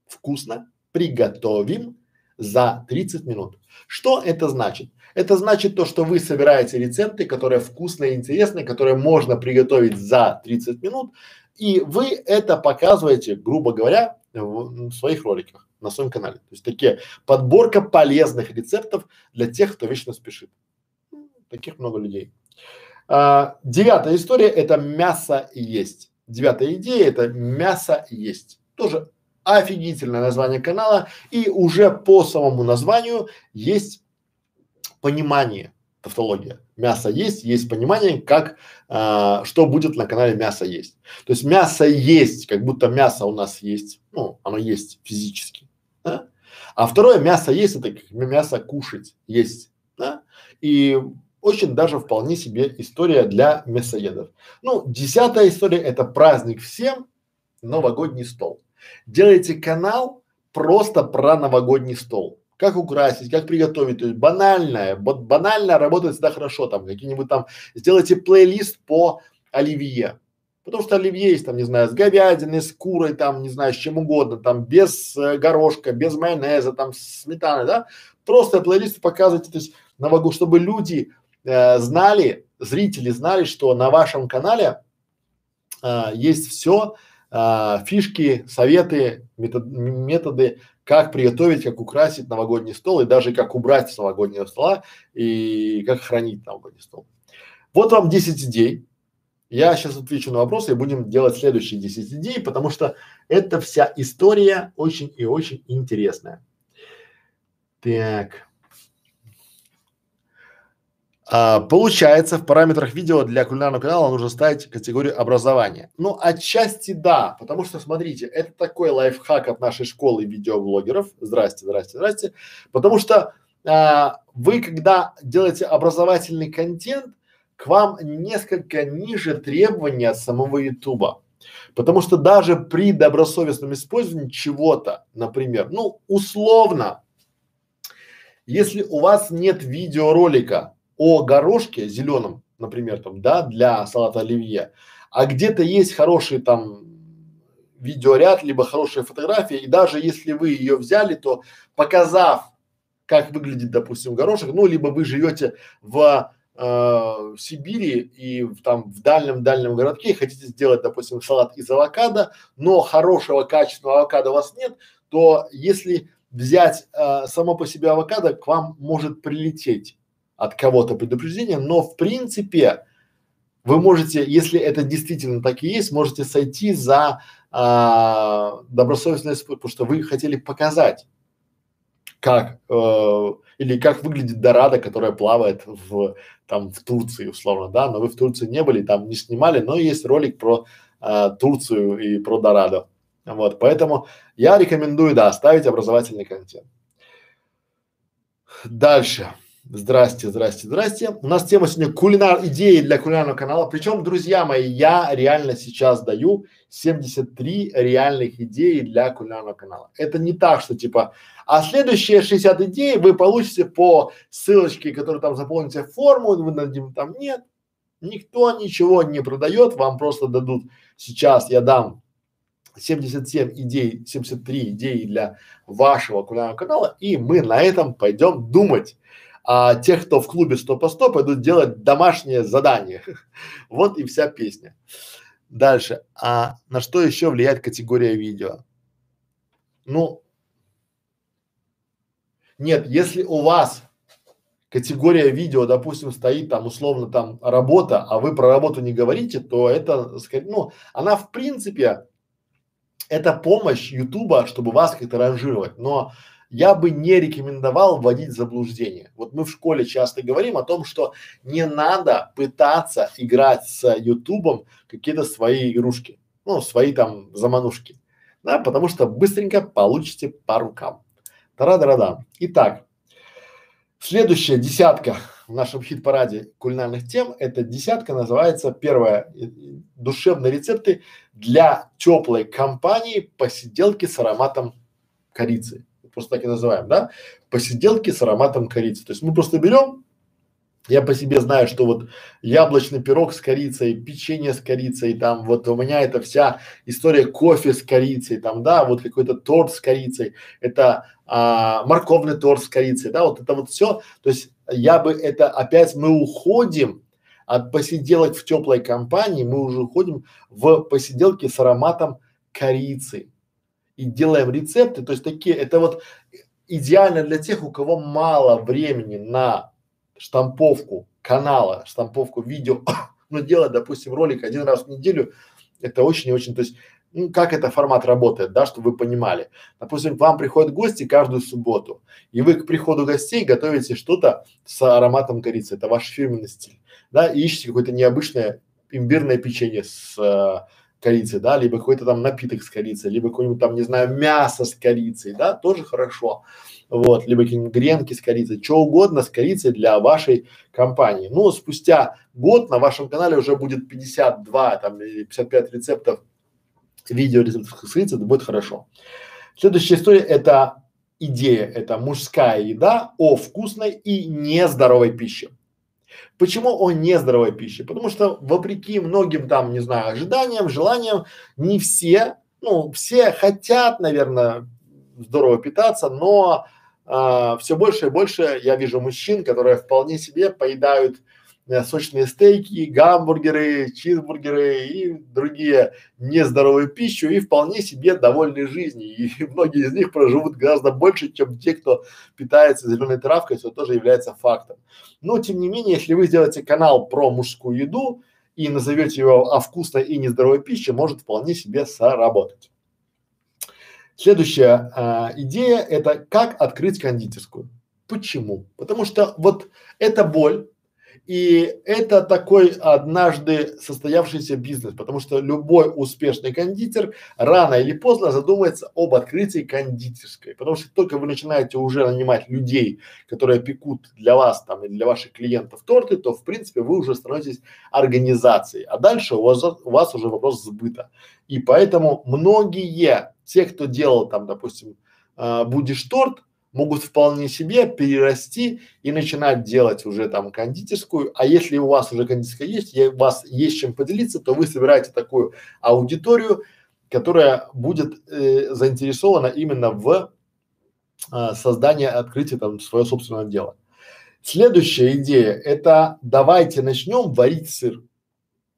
Вкусно приготовим за 30 минут. Что это значит? Это значит то, что вы собираете рецепты, которые вкусные интересные, которые можно приготовить за 30 минут, и вы это показываете, грубо говоря, в своих роликах на своем канале. То есть такие подборка полезных рецептов для тех, кто вечно спешит. Таких много людей. А, девятая история – это мясо есть. Девятая идея – это мясо есть. Тоже офигительное название канала и уже по самому названию есть понимание тавтология. Мясо есть, есть понимание, как, а, что будет на канале мясо есть. То есть мясо есть, как будто мясо у нас есть, ну, оно есть физически, да? А второе мясо есть, это как мясо кушать есть, да? И очень даже вполне себе история для мясоедов. Ну, десятая история – это праздник всем, новогодний стол. Делайте канал просто про новогодний стол как украсить, как приготовить, то есть банальное, банально работает всегда хорошо, там какие-нибудь там, сделайте плейлист по оливье, потому что оливье есть там, не знаю, с говядиной, с курой, там, не знаю, с чем угодно, там, без э, горошка, без майонеза, там, с сметаной, да, просто плейлист показывайте, то есть новогод, чтобы люди э, знали, зрители знали, что на вашем канале э, есть все, э, фишки, советы, метод, методы как приготовить, как украсить новогодний стол и даже как убрать с новогоднего стола и как хранить новогодний стол. Вот вам 10 идей. Я сейчас отвечу на вопросы и будем делать следующие 10 идей, потому что эта вся история очень и очень интересная. Так. А, получается, в параметрах видео для кулинарного канала нужно ставить категорию образования. Ну, отчасти да, потому что, смотрите, это такой лайфхак от нашей школы видеоблогеров. Здрасте, здрасте, здрасте. Потому что а, вы, когда делаете образовательный контент, к вам несколько ниже требования от самого Ютуба. Потому что даже при добросовестном использовании чего-то, например, ну, условно, если у вас нет видеоролика, о горошке зеленом, например, там, да, для салата оливье, а где-то есть хороший там видеоряд, либо хорошая фотография, и даже если вы ее взяли, то показав, как выглядит, допустим, горошек, ну, либо вы живете в э, Сибири и в, там в дальнем-дальнем городке хотите сделать, допустим, салат из авокадо, но хорошего качественного авокадо у вас нет, то если взять э, само по себе авокадо, к вам может прилететь от кого-то предупреждение, но в принципе вы можете, если это действительно так и есть, можете сойти за а, добросовестность, потому что вы хотели показать, как э, или как выглядит Дорадо, которая плавает в там в Турции условно, да, но вы в Турции не были, там не снимали, но есть ролик про э, Турцию и про Дорадо, вот, поэтому я рекомендую, да, ставить образовательный контент. Дальше. Здрасте, здрасте, здрасте. У нас тема сегодня кулинар, идеи для кулинарного канала. Причем, друзья мои, я реально сейчас даю 73 реальных идеи для кулинарного канала. Это не так, что типа, а следующие 60 идей вы получите по ссылочке, которую там заполните форму, вы дадим там нет. Никто ничего не продает, вам просто дадут сейчас, я дам 77 идей, 73 идеи для вашего кулинарного канала, и мы на этом пойдем думать а тех, кто в клубе 100 по 100, пойдут делать домашнее задание. вот и вся песня. Дальше. А на что еще влияет категория видео? Ну, нет, если у вас категория видео, допустим, стоит там условно там работа, а вы про работу не говорите, то это, ну, она в принципе, это помощь Ютуба, чтобы вас как-то ранжировать, но я бы не рекомендовал вводить в заблуждение. Вот мы в школе часто говорим о том, что не надо пытаться играть с Ютубом какие-то свои игрушки, ну, свои там заманушки, да, потому что быстренько получите по рукам. Тара-дара-да. Итак, следующая десятка в нашем хит-параде кулинарных тем, эта десятка называется, первое, душевные рецепты для теплой компании посиделки с ароматом корицы просто так и называем, да, посиделки с ароматом корицы. То есть мы просто берем, я по себе знаю, что вот яблочный пирог с корицей, печенье с корицей, там вот у меня это вся история кофе с корицей, там, да, вот какой-то торт с корицей, это а, морковный торт с корицей, да, вот это вот все. То есть я бы это опять мы уходим от посиделок в теплой компании, мы уже уходим в посиделки с ароматом корицы и делаем рецепты, то есть такие, это вот идеально для тех, у кого мало времени на штамповку канала, штамповку видео, но делать, допустим, ролик один раз в неделю, это очень и очень, то есть, ну, как это формат работает, да, чтобы вы понимали. Допустим, к вам приходят гости каждую субботу, и вы к приходу гостей готовите что-то с ароматом корицы, это ваш фирменный стиль, да, и ищете какое-то необычное имбирное печенье с корицей, да, либо какой-то там напиток с корицей, либо какой-нибудь там, не знаю, мясо с корицей, да, тоже хорошо. Вот, либо какие-нибудь гренки с корицей, что угодно с корицей для вашей компании. Ну, спустя год на вашем канале уже будет 52 там или 55 рецептов, видео рецептов с корицей, это будет хорошо. Следующая история это идея, это мужская еда о вкусной и нездоровой пище. Почему о нездоровой пище? Потому что вопреки многим там, не знаю, ожиданиям, желаниям, не все, ну, все хотят, наверное, здорово питаться, но а, все больше и больше я вижу мужчин, которые вполне себе поедают сочные стейки, гамбургеры, чизбургеры и другие нездоровые пищу и вполне себе довольны жизнью. И многие из них проживут гораздо больше, чем те, кто питается зеленой травкой, что тоже является фактом. Но тем не менее, если вы сделаете канал про мужскую еду и назовете его о вкусной и нездоровой пище, может вполне себе сработать. Следующая а, идея – это как открыть кондитерскую. Почему? Потому что вот эта боль, и это такой однажды состоявшийся бизнес, потому что любой успешный кондитер рано или поздно задумается об открытии кондитерской, потому что только вы начинаете уже нанимать людей, которые пекут для вас там и для ваших клиентов торты, то в принципе вы уже становитесь организацией, а дальше у вас, у вас уже вопрос сбыта. И поэтому многие, те, кто делал там, допустим, э, будешь торт, могут вполне себе перерасти и начинать делать уже там кондитерскую. А если у вас уже кондитерская есть, и у вас есть чем поделиться, то вы собираете такую аудиторию, которая будет э, заинтересована именно в э, создании, открытии там своего собственного дела. Следующая идея – это давайте начнем варить сыр.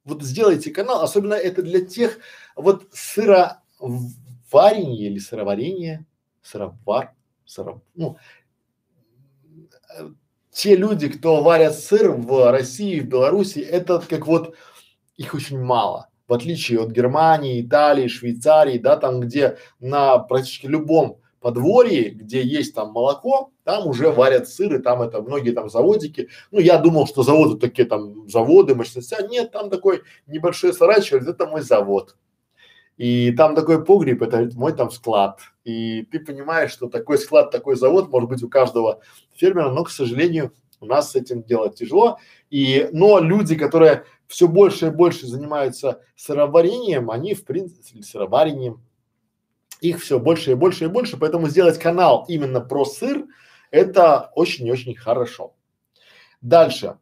Вот сделайте канал, особенно это для тех, вот сыроварение или сыроварение, сыровар. Ну, э, те люди, кто варят сыр в России, в Беларуси, это как вот их очень мало. В отличие от Германии, Италии, Швейцарии, да, там, где на практически любом подворье, где есть там молоко, там уже варят сыр, и там это многие там заводики. Ну, я думал, что заводы такие там заводы, мощности, а нет, там такой небольшой сарайчик, это мой завод. И там такой погреб, это мой там склад. И ты понимаешь, что такой склад, такой завод может быть у каждого фермера, но, к сожалению, У нас с этим делать тяжело. И, но люди, которые все больше и больше занимаются сыроварением, они в принципе, сыроварением, их все больше и больше и больше, поэтому сделать канал именно про сыр, это очень и очень хорошо. Дальше.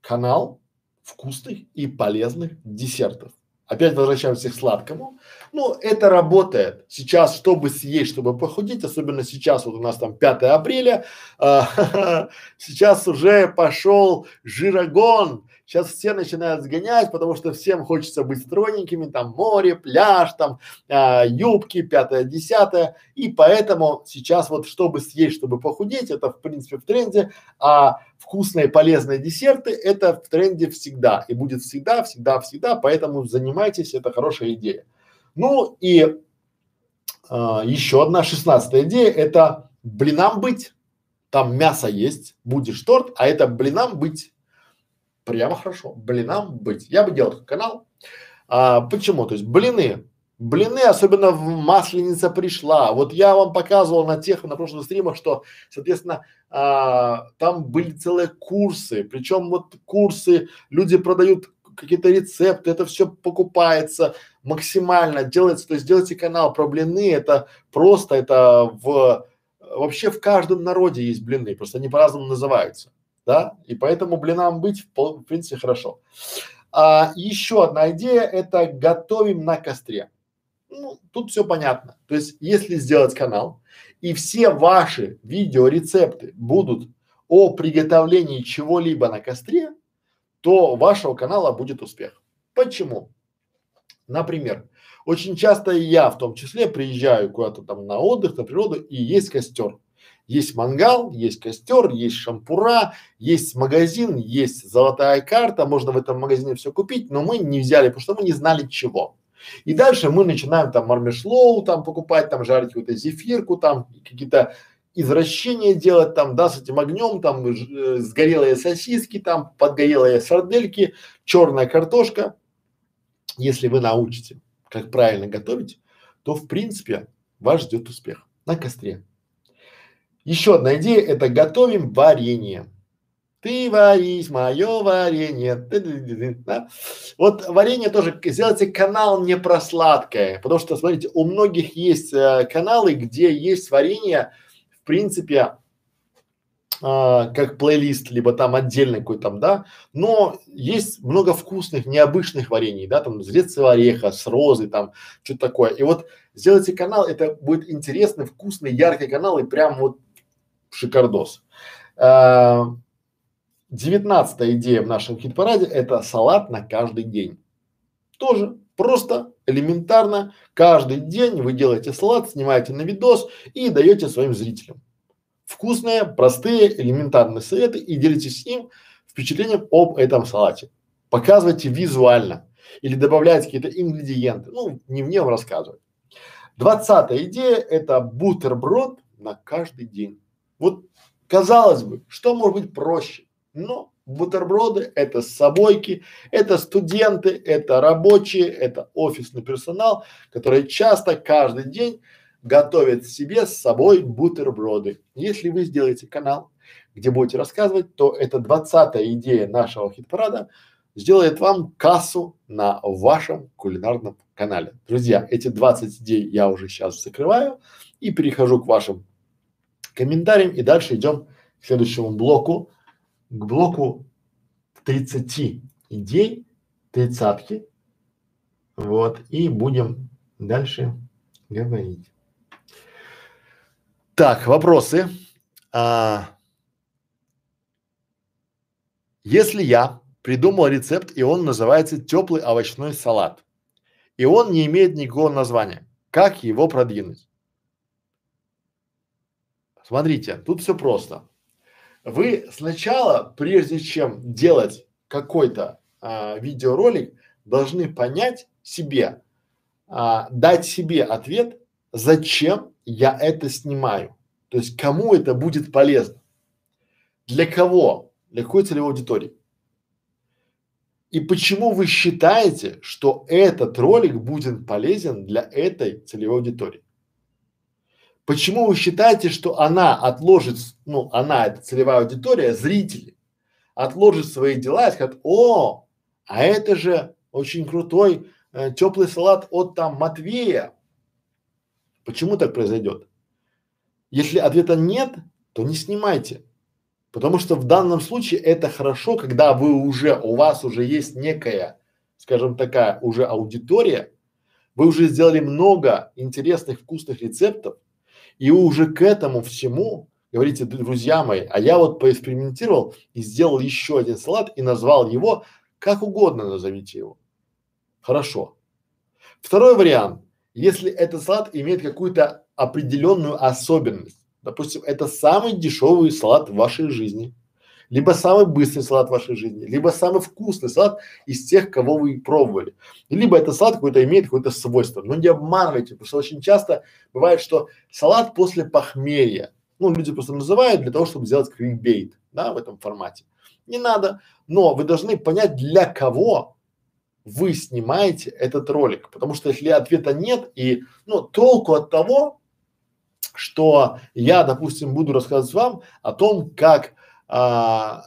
Канал вкусных и полезных десертов. Опять возвращаемся к сладкому. Ну, это работает. Сейчас, чтобы съесть, чтобы похудеть, особенно сейчас, вот у нас там 5 апреля, а, сейчас уже пошел жирогон. Сейчас все начинают сгонять, потому что всем хочется быть стройненькими, там море, пляж, там а, юбки, пятое, десятое. И поэтому сейчас вот, чтобы съесть, чтобы похудеть, это в принципе в тренде, а вкусные полезные десерты это в тренде всегда и будет всегда, всегда, всегда, поэтому занимайтесь, это хорошая идея. Ну и а, еще одна шестнадцатая идея это блинам быть. Там мясо есть, будешь торт, а это блинам быть. Прямо хорошо, блинам быть. Я бы делал такой канал. А, почему? То есть блины Блины, особенно в масленица пришла. Вот я вам показывал на тех, на прошлых стримах, что, соответственно, а, там были целые курсы. Причем вот курсы, люди продают какие-то рецепты, это все покупается максимально, делается, то есть делайте канал про блины, это просто, это в, вообще в каждом народе есть блины, просто они по-разному называются, да, и поэтому блинам быть в, в принципе хорошо. А, еще одна идея – это готовим на костре. Ну, тут все понятно. То есть, если сделать канал, и все ваши видеорецепты будут о приготовлении чего-либо на костре, то вашего канала будет успех. Почему? Например, очень часто я в том числе приезжаю куда-то там на отдых, на природу, и есть костер. Есть мангал, есть костер, есть шампура, есть магазин, есть золотая карта, можно в этом магазине все купить, но мы не взяли, потому что мы не знали чего. И дальше мы начинаем там мармешлоу там покупать, там жарить какую-то зефирку, там какие-то извращения делать там, да, с этим огнем, там э, сгорелые сосиски, там подгорелые сардельки, черная картошка. Если вы научите, как правильно готовить, то в принципе вас ждет успех на костре. Еще одна идея – это готовим варенье. Ты варись, мое варенье. Да? Вот варенье тоже сделайте канал не про сладкое, потому что смотрите, у многих есть э, каналы, где есть варенье, в принципе, а, как плейлист, либо там отдельный какой-то там, да, но есть много вкусных, необычных варений, да, там с ореха, с розы, там, что-то такое. И вот сделайте канал, это будет интересный, вкусный, яркий канал и прям вот шикардос. А, Девятнадцатая идея в нашем хит-параде – это салат на каждый день. Тоже просто, элементарно, каждый день вы делаете салат, снимаете на видос и даете своим зрителям. Вкусные, простые, элементарные советы и делитесь с ним впечатлением об этом салате. Показывайте визуально или добавляйте какие-то ингредиенты. Ну, не мне вам рассказывать. Двадцатая идея – это бутерброд на каждый день. Вот казалось бы, что может быть проще? Но бутерброды – это собойки, это студенты, это рабочие, это офисный персонал, которые часто каждый день готовят себе с собой бутерброды. Если вы сделаете канал, где будете рассказывать, то это двадцатая идея нашего хит-парада сделает вам кассу на вашем кулинарном канале. Друзья, эти 20 идей я уже сейчас закрываю и перехожу к вашим комментариям и дальше идем к следующему блоку к блоку 30 идей, тридцатки. Вот, и будем дальше говорить. Так, вопросы. А, если я придумал рецепт, и он называется теплый овощной салат, и он не имеет никакого названия, как его продвинуть? Смотрите, тут все просто. Вы сначала, прежде чем делать какой-то а, видеоролик, должны понять себе, а, дать себе ответ, зачем я это снимаю. То есть кому это будет полезно. Для кого? Для какой целевой аудитории? И почему вы считаете, что этот ролик будет полезен для этой целевой аудитории? Почему вы считаете, что она отложит, ну, она, это целевая аудитория, зрители, отложит свои дела и скажет, о, а это же очень крутой э, теплый салат от там Матвея. Почему так произойдет? Если ответа нет, то не снимайте. Потому что в данном случае это хорошо, когда вы уже, у вас уже есть некая, скажем такая, уже аудитория, вы уже сделали много интересных вкусных рецептов, и уже к этому всему говорите, друзья мои, а я вот поэкспериментировал и сделал еще один салат и назвал его, как угодно назовите его. Хорошо. Второй вариант, если этот салат имеет какую-то определенную особенность, допустим, это самый дешевый салат в вашей жизни, либо самый быстрый салат в вашей жизни, либо самый вкусный салат из тех, кого вы пробовали. Либо это салат какой-то имеет какое-то свойство. Но не обманывайте, потому что очень часто бывает, что салат после похмелья, ну, люди просто называют для того, чтобы сделать кликбейт, да, в этом формате. Не надо, но вы должны понять, для кого вы снимаете этот ролик, потому что если ответа нет и, ну, толку от того, что я, допустим, буду рассказывать вам о том, как а,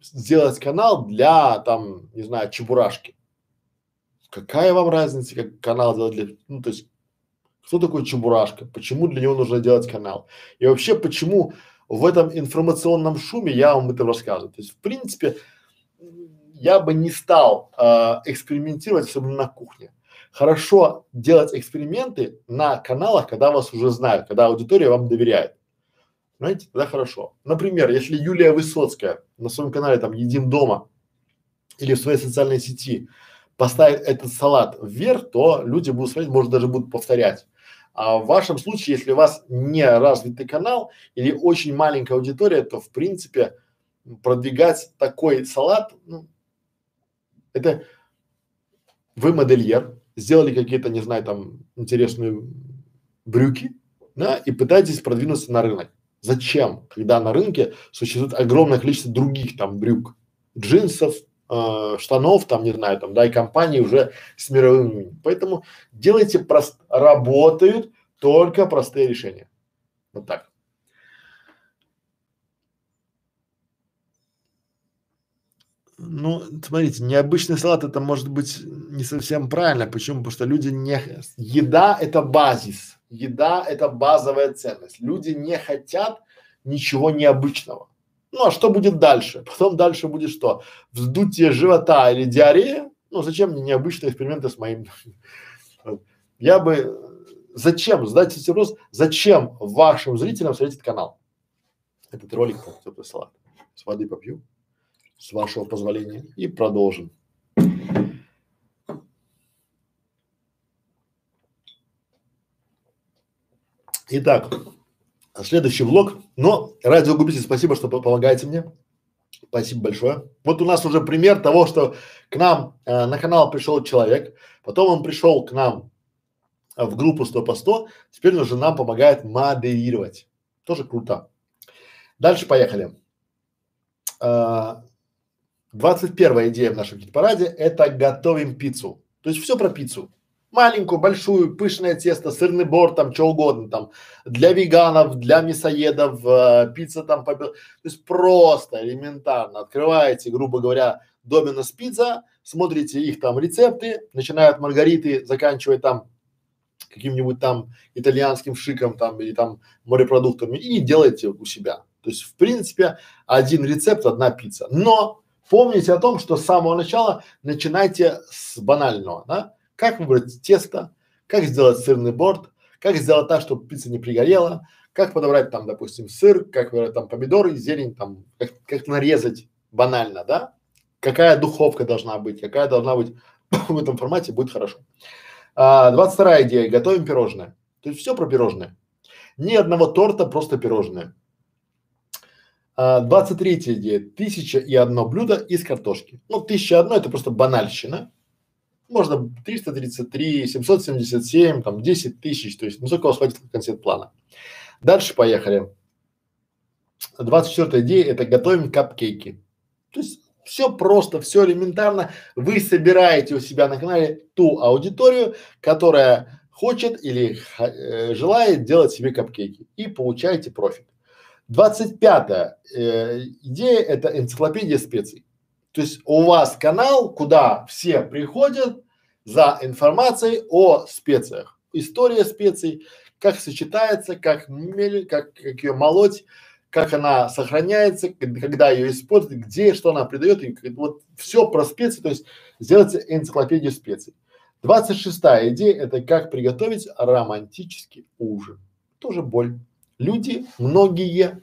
сделать канал для, там, не знаю, чебурашки. Какая вам разница, как канал сделать для, ну, то есть кто такой Чебурашка? Почему для него нужно делать канал? И вообще, почему в этом информационном шуме я вам это рассказываю? То есть, в принципе, я бы не стал э, экспериментировать, особенно на кухне. Хорошо делать эксперименты на каналах, когда вас уже знают, когда аудитория вам доверяет. Знаете, тогда хорошо. Например, если Юлия Высоцкая на своем канале там «Едим дома» или в своей социальной сети поставит этот салат вверх, то люди будут смотреть, может даже будут повторять. А в вашем случае, если у вас не развитый канал или очень маленькая аудитория, то в принципе продвигать такой салат, ну, это вы модельер, сделали какие-то, не знаю, там интересные брюки, да, и пытаетесь продвинуться на рынок. Зачем? Когда на рынке существует огромное количество других там брюк, джинсов, э, штанов, там, не знаю, там, да, и компании уже с мировым именем. Поэтому делайте прост, работают только простые решения. Вот так. Ну, смотрите, необычный салат это может быть не совсем правильно. Почему? Потому что люди не… Еда – это базис. Еда – это базовая ценность. Люди не хотят ничего необычного. Ну а что будет дальше? Потом дальше будет что? Вздутие живота или диарея? Ну зачем мне необычные эксперименты с моим? Я бы, зачем, задайте себе вопрос, зачем вашим зрителям смотреть этот канал? Этот ролик теплый салат. С воды попью, с вашего позволения, и продолжим. Итак, следующий влог. Но радиогубитель, спасибо, что помогаете мне. Спасибо большое. Вот у нас уже пример того, что к нам э, на канал пришел человек, потом он пришел к нам в группу 100 по 100, теперь уже нам помогает модерировать. Тоже круто. Дальше поехали. Э, 21 идея в нашем хит-параде – это готовим пиццу. То есть все про пиццу маленькую, большую, пышное тесто, сырный борт, там, что угодно, там, для веганов, для мясоедов, э, пицца там, попил. то есть просто, элементарно, открываете, грубо говоря, Доминос пицца, смотрите их там рецепты, начиная от маргариты, заканчивая там каким-нибудь там итальянским шиком там или там морепродуктами и делайте у себя. То есть, в принципе, один рецепт, одна пицца. Но помните о том, что с самого начала начинайте с банального, да? как выбрать тесто, как сделать сырный борт, как сделать так, чтобы пицца не пригорела, как подобрать там, допустим, сыр, как выбрать там помидоры, зелень, там, как, как нарезать банально, да? Какая духовка должна быть, какая должна быть в этом формате, будет хорошо. А, 22 идея, готовим пирожное. То есть все про пирожное. Ни одного торта, просто пирожное. А, 23 идея, тысяча и одно блюдо из картошки. Ну, тысяча одно это просто банальщина, можно 333, 777, там 10 тысяч, то есть ну сколько у вас хватит в конце плана. Дальше поехали. 24 идея – это готовим капкейки. То есть все просто, все элементарно. Вы собираете у себя на канале ту аудиторию, которая хочет или э, желает делать себе капкейки и получаете профит. Двадцать пятая э, идея – это энциклопедия специй. То есть у вас канал, куда все приходят за информацией о специях. История специй, как сочетается, как как, как ее молоть, как она сохраняется, когда ее используют, где, что она придает, и вот все про специи, то есть сделать энциклопедию специй. Двадцать шестая идея – это как приготовить романтический ужин. Тоже боль. Люди, многие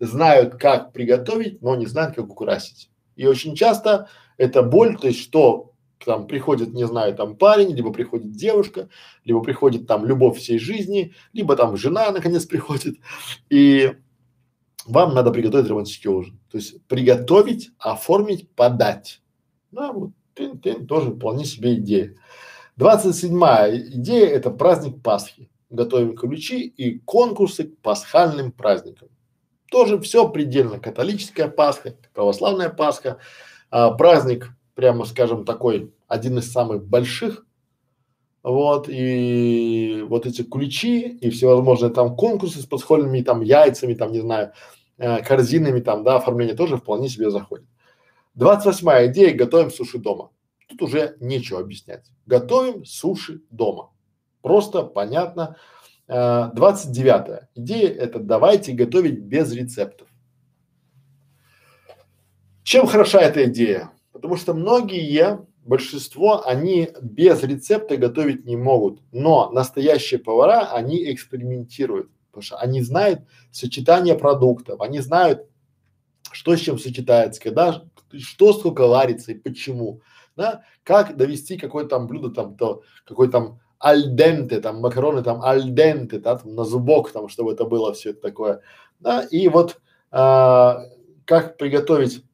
знают, как приготовить, но не знают, как украсить. И очень часто это боль, то есть что там приходит, не знаю, там парень, либо приходит девушка, либо приходит там любовь всей жизни, либо там жена наконец приходит, и вам надо приготовить романтический ужин. То есть приготовить, оформить, подать. Да, вот тын -тын, тоже вполне себе идея. Двадцать седьмая идея – это праздник Пасхи. Готовим ключи и конкурсы к пасхальным праздникам. Тоже все предельно. Католическая Пасха, православная Пасха, а, праздник, прямо скажем, такой, один из самых больших. Вот, и вот эти ключи и всевозможные там конкурсы с подходными там яйцами, там, не знаю, э, корзинами там, да, оформление тоже вполне себе заходит. Двадцать восьмая идея, готовим суши дома. Тут уже нечего объяснять. Готовим суши дома. Просто, понятно. Э, двадцать девятая идея – это давайте готовить без рецептов. Чем хороша эта идея? Потому что многие, большинство, они без рецепта готовить не могут. Но настоящие повара, они экспериментируют. Потому что они знают сочетание продуктов, они знают, что с чем сочетается, когда, что сколько варится и почему. Да? Как довести какое-то там блюдо там, то, какой там альденте, там макароны там альденте, да, там на зубок, там, чтобы это было все это такое. Да, и вот а, как приготовить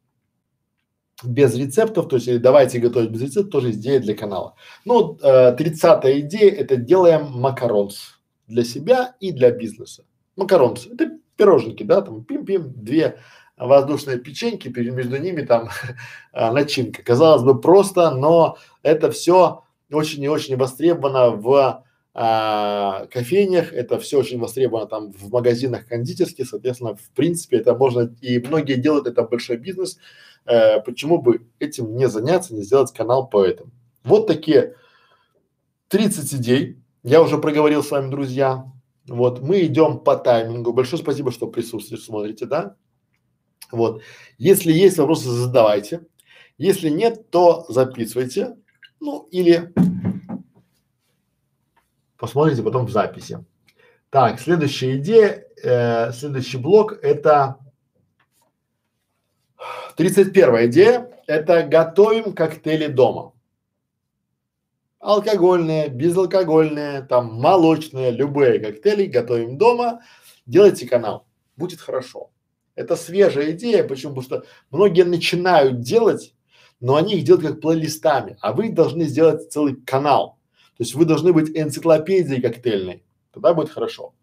без рецептов, то есть давайте готовить без рецептов, тоже идея для канала. Ну, э, тридцатая идея – это делаем макаронс для себя и для бизнеса. Макаронс – это пироженки, да, там пим-пим, две воздушные печеньки, между ними там начинка. Казалось бы просто, но это все очень и очень востребовано в а, кофейнях, это все очень востребовано там в магазинах кондитерских, соответственно, в принципе, это можно, и многие делают это большой бизнес, э, почему бы этим не заняться, не сделать канал по этому. Вот такие 30 идей, я уже проговорил с вами, друзья, вот, мы идем по таймингу, большое спасибо, что присутствуете, смотрите, да, вот, если есть вопросы, задавайте, если нет, то записывайте, ну или посмотрите потом в записи. Так, следующая идея, э, следующий блок это 31 идея, это готовим коктейли дома. Алкогольные, безалкогольные, там молочные, любые коктейли готовим дома, делайте канал, будет хорошо. Это свежая идея, почему? Потому что многие начинают делать, но они их делают как плейлистами, а вы должны сделать целый канал. То есть вы должны быть энциклопедией коктейльной, тогда будет хорошо.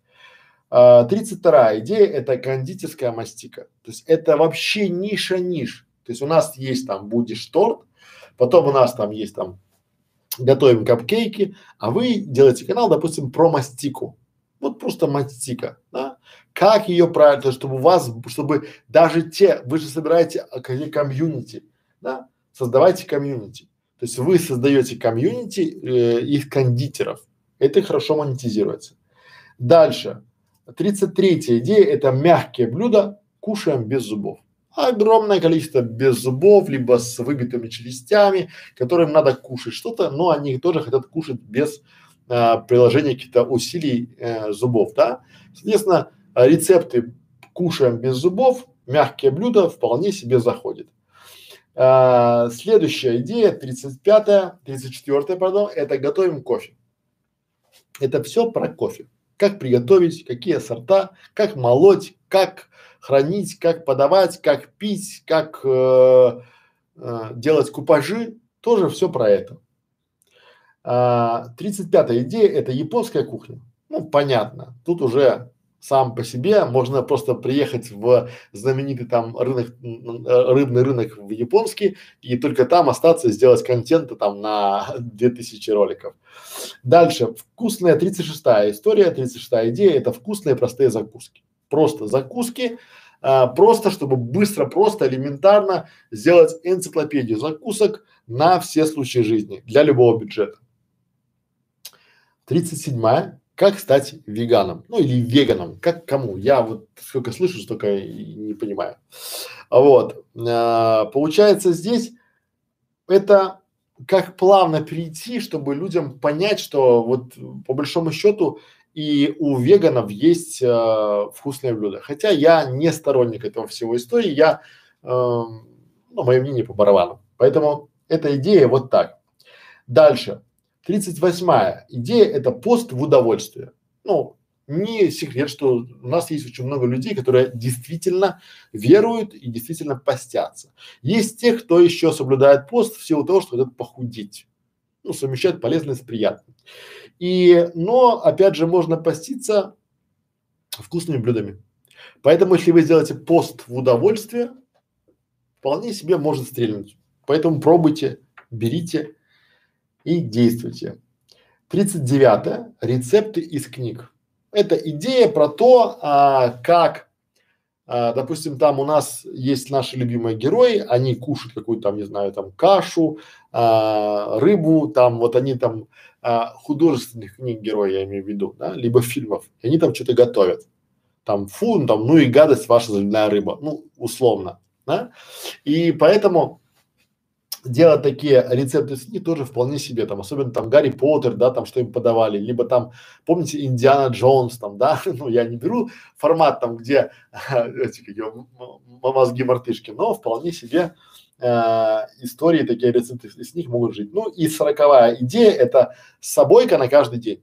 А, тридцать вторая идея – это кондитерская мастика. То есть это вообще ниша ниш. То есть у нас есть там будешь торт, потом у нас там есть там готовим капкейки, а вы делаете канал, допустим, про мастику. Вот просто мастика, да? Как ее правильно, чтобы у вас, чтобы даже те, вы же собираете а, комьюнити, да? Создавайте комьюнити. То есть вы создаете комьюнити э, их кондитеров. Это хорошо монетизируется. Дальше. 33 идея – это мягкие блюда, кушаем без зубов. Огромное количество без зубов, либо с выбитыми челюстями, которым надо кушать что-то, но они тоже хотят кушать без а, приложения каких-то усилий э, зубов, да. Соответственно, рецепты кушаем без зубов, мягкие блюда вполне себе заходят. А, следующая идея, 35-я, 34-я, пардон, это готовим кофе. Это все про кофе. Как приготовить, какие сорта, как молоть, как хранить, как подавать, как пить, как э, э, делать купажи, тоже все про это. А, 35-я идея – это японская кухня. Ну, понятно, тут уже сам по себе, можно просто приехать в знаменитый там рынок, рыбный рынок в японский и только там остаться и сделать контента там на 2000 роликов. Дальше, вкусная 36-я история, 36-я идея, это вкусные простые закуски. Просто закуски, а, просто чтобы быстро, просто, элементарно сделать энциклопедию закусок на все случаи жизни для любого бюджета. 37 как стать веганом? Ну или веганом, как кому? Я вот сколько слышу, столько не понимаю. Вот. А, получается здесь это как плавно перейти, чтобы людям понять, что вот по большому счету и у веганов есть э, вкусные блюда. Хотя я не сторонник этого всего истории, я, э, ну, мое мнение по барабану. Поэтому эта идея вот так. Дальше. 38 идея – это пост в удовольствие. Ну, не секрет, что у нас есть очень много людей, которые действительно веруют и действительно постятся. Есть те, кто еще соблюдает пост в силу того, что хотят похудеть. Ну, совмещать полезное с приятным. И, но, опять же, можно поститься вкусными блюдами. Поэтому, если вы сделаете пост в удовольствие, вполне себе может стрельнуть. Поэтому пробуйте, берите и действуйте. 39. Рецепты из книг. Это идея про то, а, как, а, допустим, там у нас есть наши любимые герои, они кушают какую-то там, не знаю, там кашу, а, рыбу, там вот они там а, художественных книг герои, я имею в виду, да, либо фильмов, и они там что-то готовят. Там фу, там, ну и гадость ваша земляная рыба, ну, условно, да. И поэтому делать такие рецепты с тоже вполне себе, там, особенно там Гарри Поттер, да, там, что им подавали, либо там, помните, Индиана Джонс, там, да, ну, я не беру формат там, где эти, как его, мартышки, но вполне себе э, истории, такие рецепты с них могут жить. Ну, и сороковая идея – это собойка на каждый день.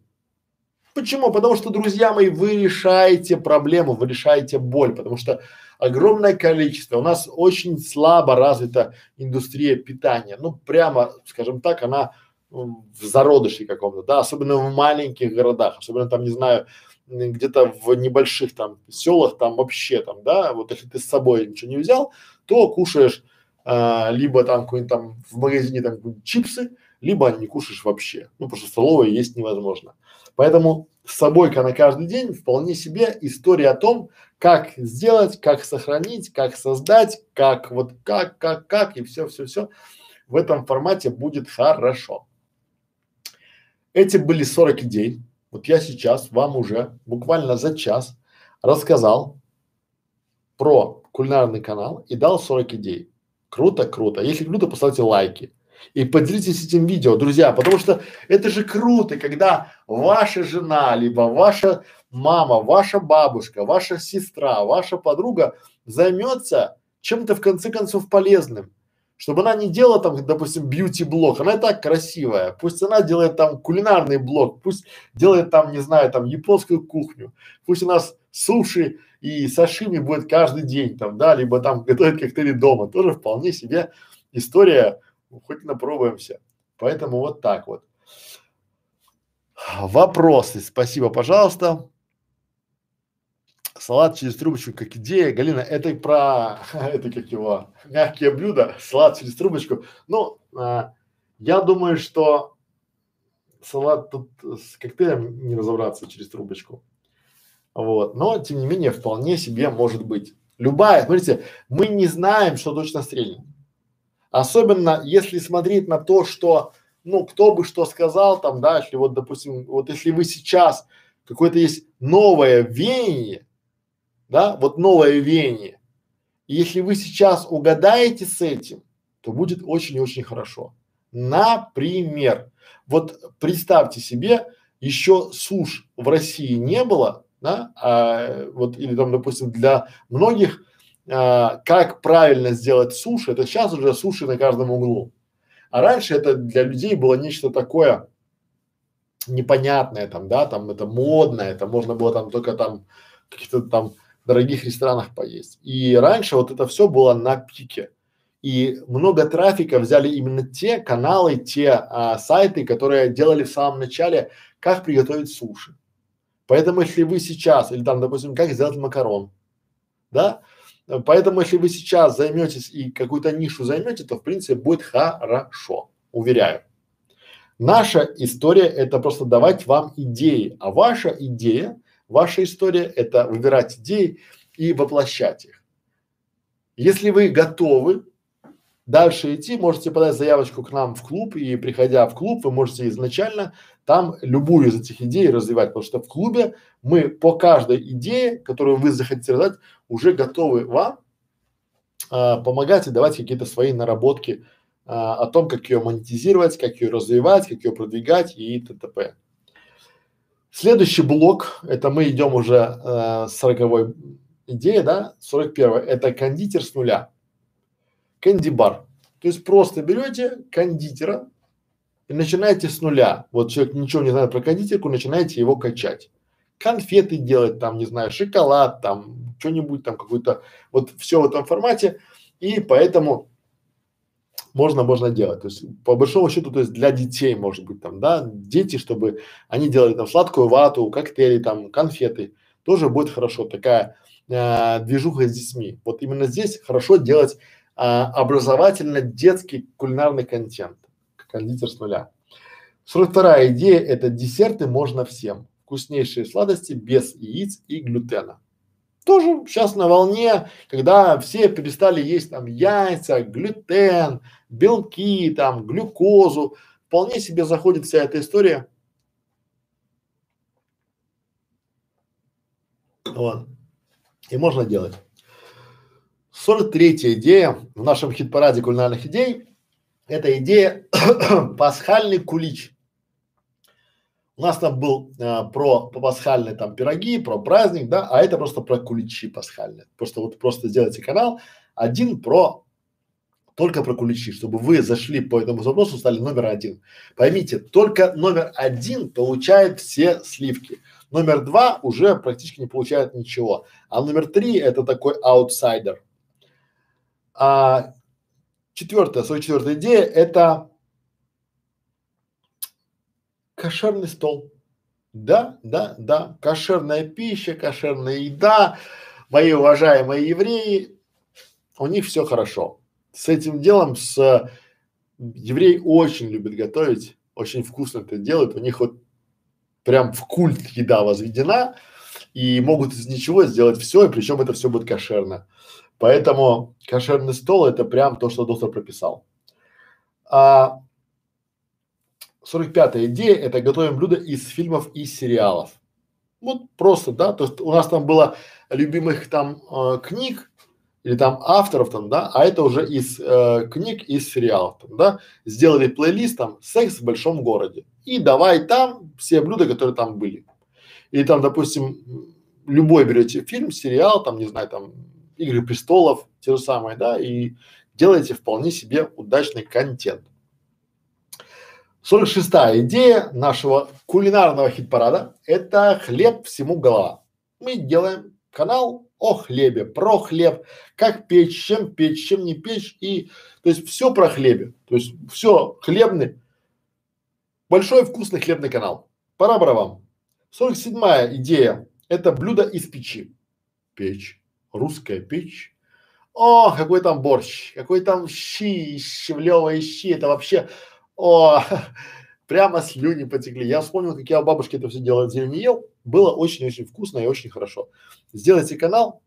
Почему? Потому что, друзья мои, вы решаете проблему, вы решаете боль, потому что огромное количество. У нас очень слабо развита индустрия питания. Ну, прямо, скажем так, она в зародыше каком-то, да, особенно в маленьких городах, особенно там, не знаю, где-то в небольших там селах, там вообще там, да, вот если ты с собой ничего не взял, то кушаешь а, либо там какой-нибудь там в магазине там чипсы, либо не кушаешь вообще. Ну, потому что столовое есть невозможно. Поэтому с собой-ка на каждый день вполне себе история о том, как сделать, как сохранить, как создать, как вот как, как, как и все, все, все в этом формате будет хорошо. Эти были 40 идей. Вот я сейчас вам уже буквально за час рассказал про кулинарный канал и дал 40 идей. Круто, круто. Если круто, поставьте лайки. И поделитесь этим видео, друзья, потому что это же круто, когда ваша жена, либо ваша мама, ваша бабушка, ваша сестра, ваша подруга займется чем-то в конце концов полезным. Чтобы она не делала там, допустим, бьюти-блог, она и так красивая, пусть она делает там кулинарный блог, пусть делает там, не знаю, там японскую кухню, пусть у нас суши и сашими будет каждый день там, да, либо там готовить коктейли дома, тоже вполне себе история хоть напробуемся. Поэтому вот так вот. Вопросы, спасибо, пожалуйста. Салат через трубочку как идея. Галина, это про, это как его, мягкие блюда, салат через трубочку. Ну, а, я думаю, что салат тут с коктейлем не разобраться через трубочку. Вот, но тем не менее вполне себе может быть. Любая, смотрите, мы не знаем, что точно стрельнет. Особенно если смотреть на то, что, ну, кто бы что сказал там, да, если вот, допустим, вот если вы сейчас какое-то есть новое веяние, да, вот новое веяние, и если вы сейчас угадаете с этим, то будет очень-очень хорошо. Например, вот представьте себе, еще суш в России не было, да, а, вот или там, допустим, для многих а, как правильно сделать суши, это сейчас уже суши на каждом углу. А раньше это для людей было нечто такое непонятное там, да, там это модное, это можно было там только там каких-то там дорогих ресторанах поесть. И раньше вот это все было на пике. И много трафика взяли именно те каналы, те а, сайты, которые делали в самом начале, как приготовить суши. Поэтому, если вы сейчас, или там, допустим, как сделать макарон, да, поэтому, если вы сейчас займетесь и какую-то нишу займете, то, в принципе, будет хорошо, уверяю. Наша история – это просто давать вам идеи, а ваша идея, ваша история – это выбирать идеи и воплощать их. Если вы готовы дальше идти, можете подать заявочку к нам в клуб, и приходя в клуб, вы можете изначально там любую из этих идей развивать, потому что в клубе мы по каждой идее, которую вы захотите развивать, уже готовы вам а, помогать и давать какие-то свои наработки а, о том, как ее монетизировать, как ее развивать, как ее продвигать и т.т.п. Следующий блок, это мы идем уже э, с сороковой идеи, да, сорок первая, это кондитер с нуля. Кэнди-бар. То есть просто берете кондитера, и начинаете с нуля. Вот человек ничего не знает про кондитерку, начинаете его качать. Конфеты делать, там, не знаю, шоколад, там, что-нибудь там, какой-то, вот все в этом формате. И поэтому можно, можно делать. То есть, по большому счету, то есть для детей, может быть, там, да, дети, чтобы они делали там сладкую вату, коктейли, там, конфеты, тоже будет хорошо. Такая э, движуха с детьми. Вот именно здесь хорошо делать э, образовательно-детский кулинарный контент кондитер с нуля. Сорок вторая идея – это десерты можно всем. Вкуснейшие сладости без яиц и глютена. Тоже сейчас на волне, когда все перестали есть там яйца, глютен, белки, там, глюкозу. Вполне себе заходит вся эта история. Вот. И можно делать. 43 идея в нашем хит-параде кулинарных идей эта идея пасхальный кулич. У нас там был а, про пасхальные там пироги, про праздник, да, а это просто про куличи пасхальные. Просто вот просто сделайте канал один про только про куличи, чтобы вы зашли по этому запросу, стали номер один. Поймите, только номер один получает все сливки. Номер два уже практически не получает ничего. А номер три это такой аутсайдер. А Четвертая, свою четвертая идея – это кошерный стол. Да, да, да, кошерная пища, кошерная еда. Мои уважаемые евреи, у них все хорошо. С этим делом, с евреи очень любят готовить, очень вкусно это делают. У них вот прям в культ еда возведена и могут из ничего сделать все, и причем это все будет кошерно. Поэтому кошерный стол это прям то, что доктор прописал. А 45-я идея это готовим блюда из фильмов и сериалов. Вот просто, да, то есть у нас там было любимых там э, книг или там авторов там, да, а это уже из э, книг, из сериалов, там, да, сделали плейлист там «Секс в большом городе» и давай там все блюда, которые там были. Или там, допустим, любой берете фильм, сериал, там, не знаю, там Игры престолов, те же самые, да, и делаете вполне себе удачный контент. 46-я идея нашего кулинарного хит-парада – это хлеб всему голова. Мы делаем канал о хлебе, про хлеб, как печь, чем печь, чем не печь и, то есть все про хлебе, то есть все хлебный, большой вкусный хлебный канал. Пора пора вам. 47-я идея – это блюдо из печи. Печь русская печь. О, какой там борщ, какой там щи, щевлевые щи, это вообще, о, прямо слюни потекли. Я вспомнил, как я у бабушки это все делал, не ел, было очень-очень вкусно и очень хорошо. Сделайте канал,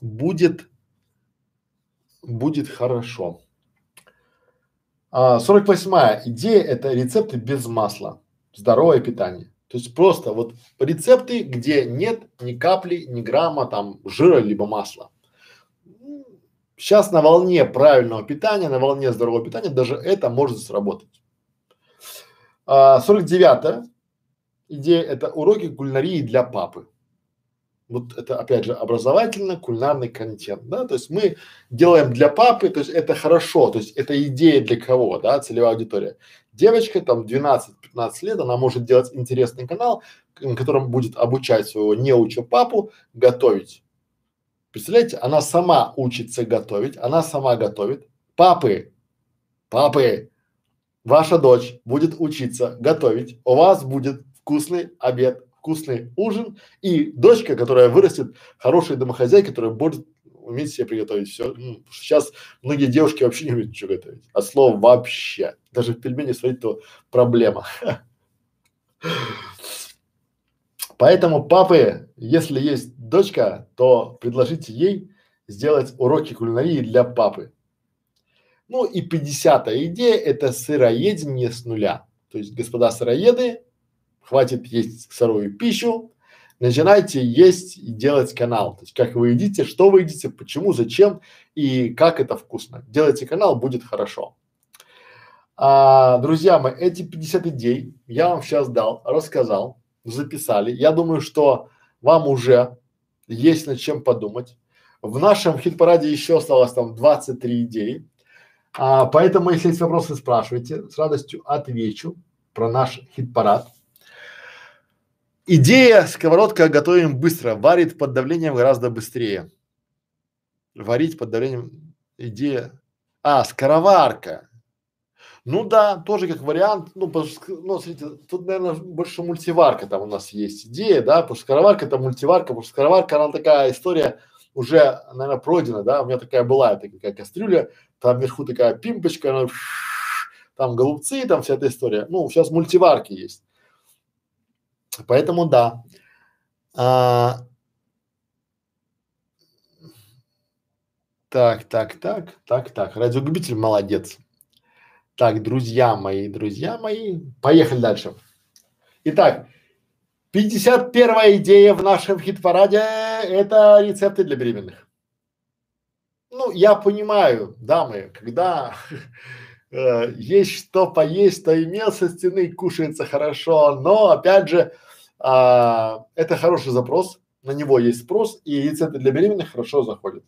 будет, будет хорошо. А, 48 идея – это рецепты без масла, здоровое питание. То есть просто вот рецепты, где нет ни капли, ни грамма там жира либо масла. Сейчас на волне правильного питания, на волне здорового питания даже это может сработать. А, 49 идея это уроки кулинарии для папы. Вот это опять же образовательно кулинарный контент, да, то есть мы делаем для папы, то есть это хорошо, то есть это идея для кого, да, целевая аудитория. Девочка там 12-15 лет, она может делать интересный канал, на котором будет обучать своего неуча папу готовить. Представляете, она сама учится готовить, она сама готовит. Папы, папы, ваша дочь будет учиться готовить, у вас будет вкусный обед, вкусный ужин и дочка, которая вырастет хорошей домохозяйкой, которая будет уметь себе приготовить все. Ну, сейчас многие девушки вообще не умеют ничего готовить. От слова вообще. Даже пельмени сварить то проблема. Поэтому папы, если есть дочка, то предложите ей сделать уроки кулинарии для папы. Ну и 50 идея – это сыроедение с нуля. То есть, господа сыроеды, хватит есть сырую пищу, начинайте есть и делать канал. То есть, как вы едите, что вы едите, почему, зачем и как это вкусно. Делайте канал, будет хорошо. А, друзья мои, эти 50 идей я вам сейчас дал, рассказал, записали. Я думаю, что вам уже есть над чем подумать. В нашем хит-параде еще осталось там 23 идеи. А, поэтому, если есть вопросы, спрашивайте. С радостью отвечу про наш хит-парад. Идея сковородка готовим быстро, варит под давлением гораздо быстрее. Варить под давлением идея. А, скороварка. Ну да, тоже как вариант, ну, ну, смотрите, тут, наверное, больше мультиварка там у нас есть идея, да, потому что скороварка это мультиварка, потому что скороварка, она такая история уже, наверное, пройдена, да, у меня такая была, это такая кастрюля, там вверху такая пимпочка, она, там голубцы, там вся эта история. Ну, сейчас мультиварки есть. Поэтому да. А, так, так, так, так, так. Радиогубитель молодец. Так, друзья мои, друзья мои, поехали дальше. Итак, 51 идея в нашем хит-параде – это рецепты для беременных. Ну, я понимаю, дамы, когда э, есть что поесть, то имел со стены, кушается хорошо, но опять же, э, это хороший запрос, на него есть спрос, и рецепты для беременных хорошо заходят.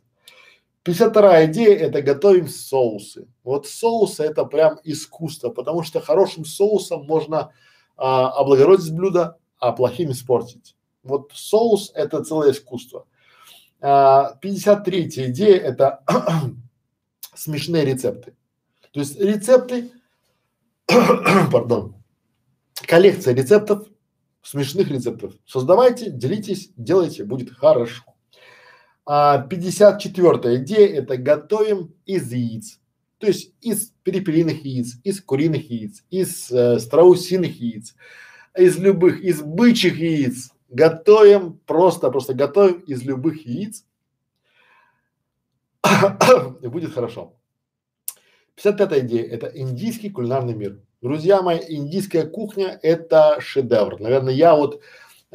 52 идея – это готовим соусы. Вот соусы – это прям искусство, потому что хорошим соусом можно а, облагородить блюдо, а плохим испортить. Вот соус – это целое искусство. А, 53 идея – это смешные рецепты. То есть рецепты, пардон, коллекция рецептов, смешных рецептов. Создавайте, делитесь, делайте, будет хорошо. А 54 идея – это готовим из яиц. То есть из перепелиных яиц, из куриных яиц, из э, страусиных яиц, из любых, из бычьих яиц. Готовим просто, просто готовим из любых яиц. И будет хорошо. 55 идея – это индийский кулинарный мир. Друзья мои, индийская кухня – это шедевр. Наверное, я вот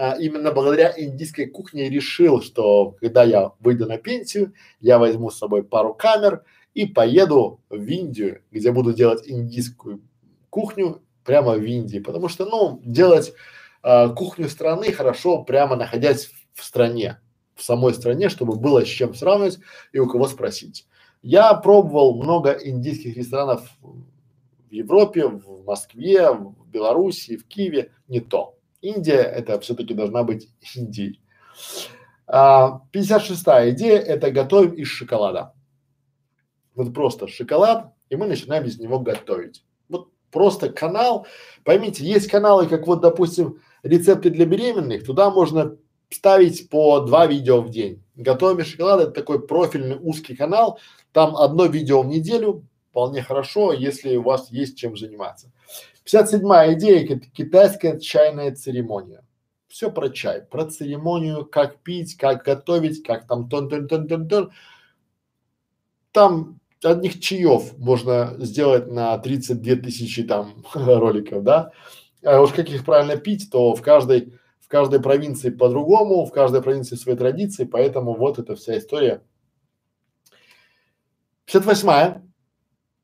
а, именно благодаря индийской кухне решил, что когда я выйду на пенсию, я возьму с собой пару камер и поеду в Индию, где буду делать индийскую кухню прямо в Индии, потому что, ну, делать а, кухню страны хорошо прямо находясь в стране, в самой стране, чтобы было с чем сравнивать и у кого спросить. Я пробовал много индийских ресторанов в Европе, в Москве, в Беларуси, в Киеве, не то. Индия это все-таки должна быть Индией. А, 56 идея это готовим из шоколада. Вот просто шоколад, и мы начинаем из него готовить. Вот просто канал, поймите, есть каналы, как вот, допустим, рецепты для беременных, туда можно ставить по два видео в день. Готовим из шоколада это такой профильный узкий канал, там одно видео в неделю, вполне хорошо, если у вас есть чем заниматься. 57 идея – китайская чайная церемония. Все про чай, про церемонию, как пить, как готовить, как там тон-тон-тон-тон-тон. Там одних чаев можно сделать на 32 тысячи там роликов, да. А уж как их правильно пить, то в каждой, в каждой провинции по-другому, в каждой провинции свои традиции, поэтому вот эта вся история. 58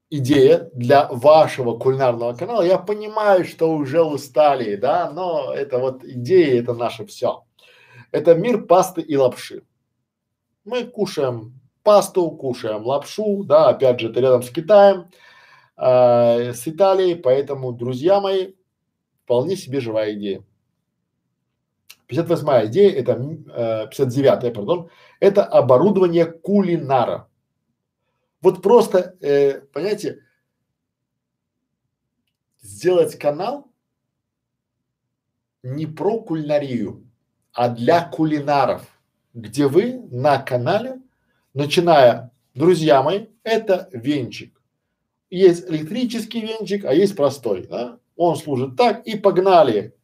идея для вашего кулинарного канала. Я понимаю, что уже устали, да, но это вот идея, это наше все. Это мир пасты и лапши. Мы кушаем пасту, кушаем лапшу, да, опять же, это рядом с Китаем, э, с Италией, поэтому, друзья мои, вполне себе живая идея. 58 идея, это э, 59 пардон, это оборудование кулинара. Вот просто, э, понимаете, сделать канал не про кулинарию, а для кулинаров, где вы на канале, начиная, друзья мои, это венчик. Есть электрический венчик, а есть простой, да? Он служит так и погнали.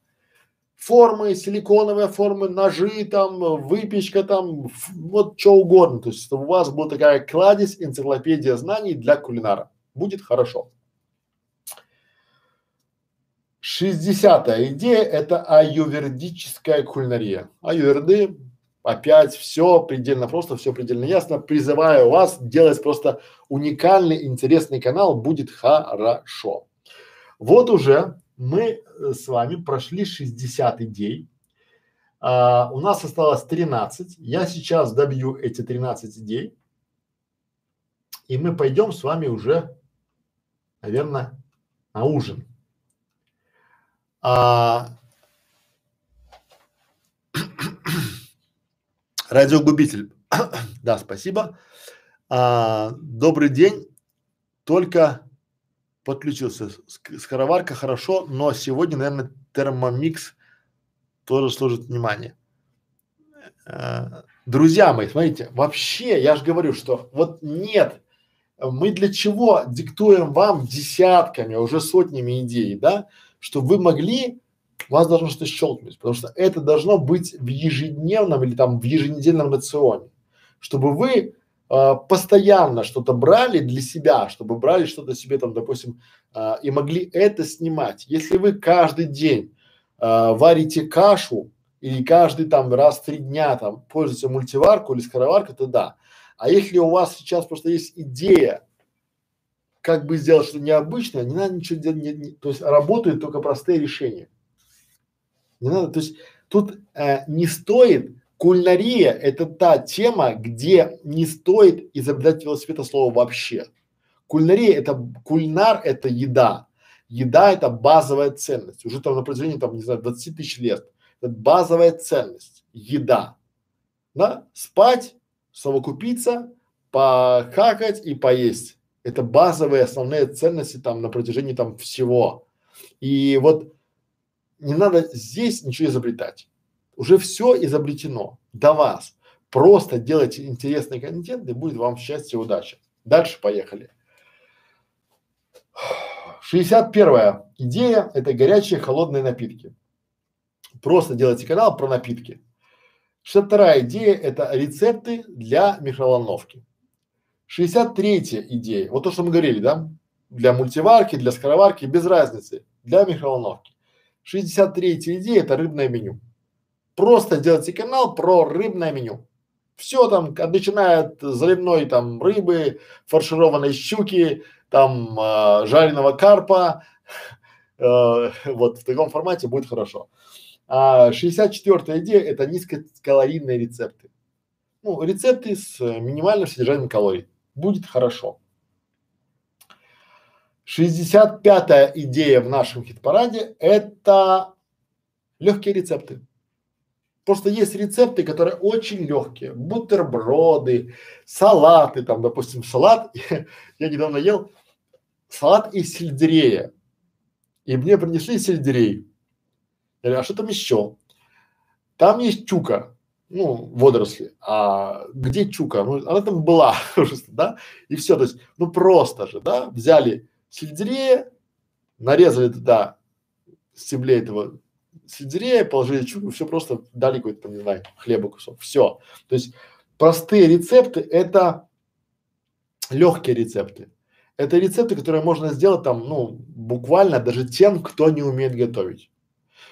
Формы, силиконовые формы, ножи там, выпечка там, вот что угодно. То есть у вас будет такая кладезь, энциклопедия знаний для кулинара. Будет хорошо. Шестьдесятая идея – это аювердическая кулинария. Аюверды опять все предельно просто, все предельно ясно. Призываю вас делать просто уникальный, интересный канал, будет хорошо. Вот уже мы э, с вами прошли 60 идей. А, у нас осталось 13. Я сейчас добью эти 13 идей. И мы пойдем с вами уже, наверное, на ужин. А, радиогубитель. да, спасибо. А, добрый день. Только подключился. Скороварка хорошо, но сегодня, наверное, термомикс тоже служит внимание. А, друзья мои, смотрите, вообще, я же говорю, что вот нет, мы для чего диктуем вам десятками, уже сотнями идей, да? чтобы вы могли, вас должно что-то щелкнуть, потому что это должно быть в ежедневном или там в еженедельном рационе, чтобы вы э, постоянно что-то брали для себя, чтобы брали что-то себе там, допустим, э, и могли это снимать. Если вы каждый день э, варите кашу или каждый там раз в три дня там пользуете мультиварку или скороварку, то да. А если у вас сейчас просто есть идея как бы сделать что-то необычное, не надо ничего делать, не, не, то есть работают только простые решения. Не надо, то есть тут э, не стоит, кулинария – это та тема, где не стоит изобретать велосипед слова вообще. Кулинария – это, кулинар – это еда. Еда – это базовая ценность. Уже там на протяжении, там, не знаю, 20 тысяч лет. Это базовая ценность. Еда. Да? Спать, совокупиться, похакать и поесть. Это базовые основные ценности там на протяжении там всего. И вот не надо здесь ничего изобретать. Уже все изобретено до вас. Просто делайте интересный контент и будет вам счастье и удача. Дальше поехали. 61 идея – это горячие холодные напитки. Просто делайте канал про напитки. 62 идея – это рецепты для микроволновки. 63 идея, вот то, что мы говорили, да, для мультиварки, для скороварки, без разницы, для микроволновки. 63 идея – это рыбное меню. Просто делайте канал про рыбное меню. Все там, начиная от заливной там рыбы, фаршированной щуки, там э, жареного карпа, э, вот в таком формате будет хорошо. А 64 идея – это низкокалорийные рецепты. Ну, рецепты с минимальным содержанием калорий будет хорошо. 65-я идея в нашем хит-параде – это легкие рецепты. Просто есть рецепты, которые очень легкие. Бутерброды, салаты, там, допустим, салат. я недавно ел салат из сельдерея. И мне принесли сельдерей. Я говорю, а что там еще? Там есть чука ну, водоросли. А где чука? Ну, она там была, да? И все, то есть, ну просто же, да? Взяли сельдерея, нарезали туда стеблей этого сельдерея, положили чуку, все просто дали какой-то там, не знаю, хлеба кусок. Все. То есть простые рецепты – это легкие рецепты. Это рецепты, которые можно сделать там, ну, буквально даже тем, кто не умеет готовить.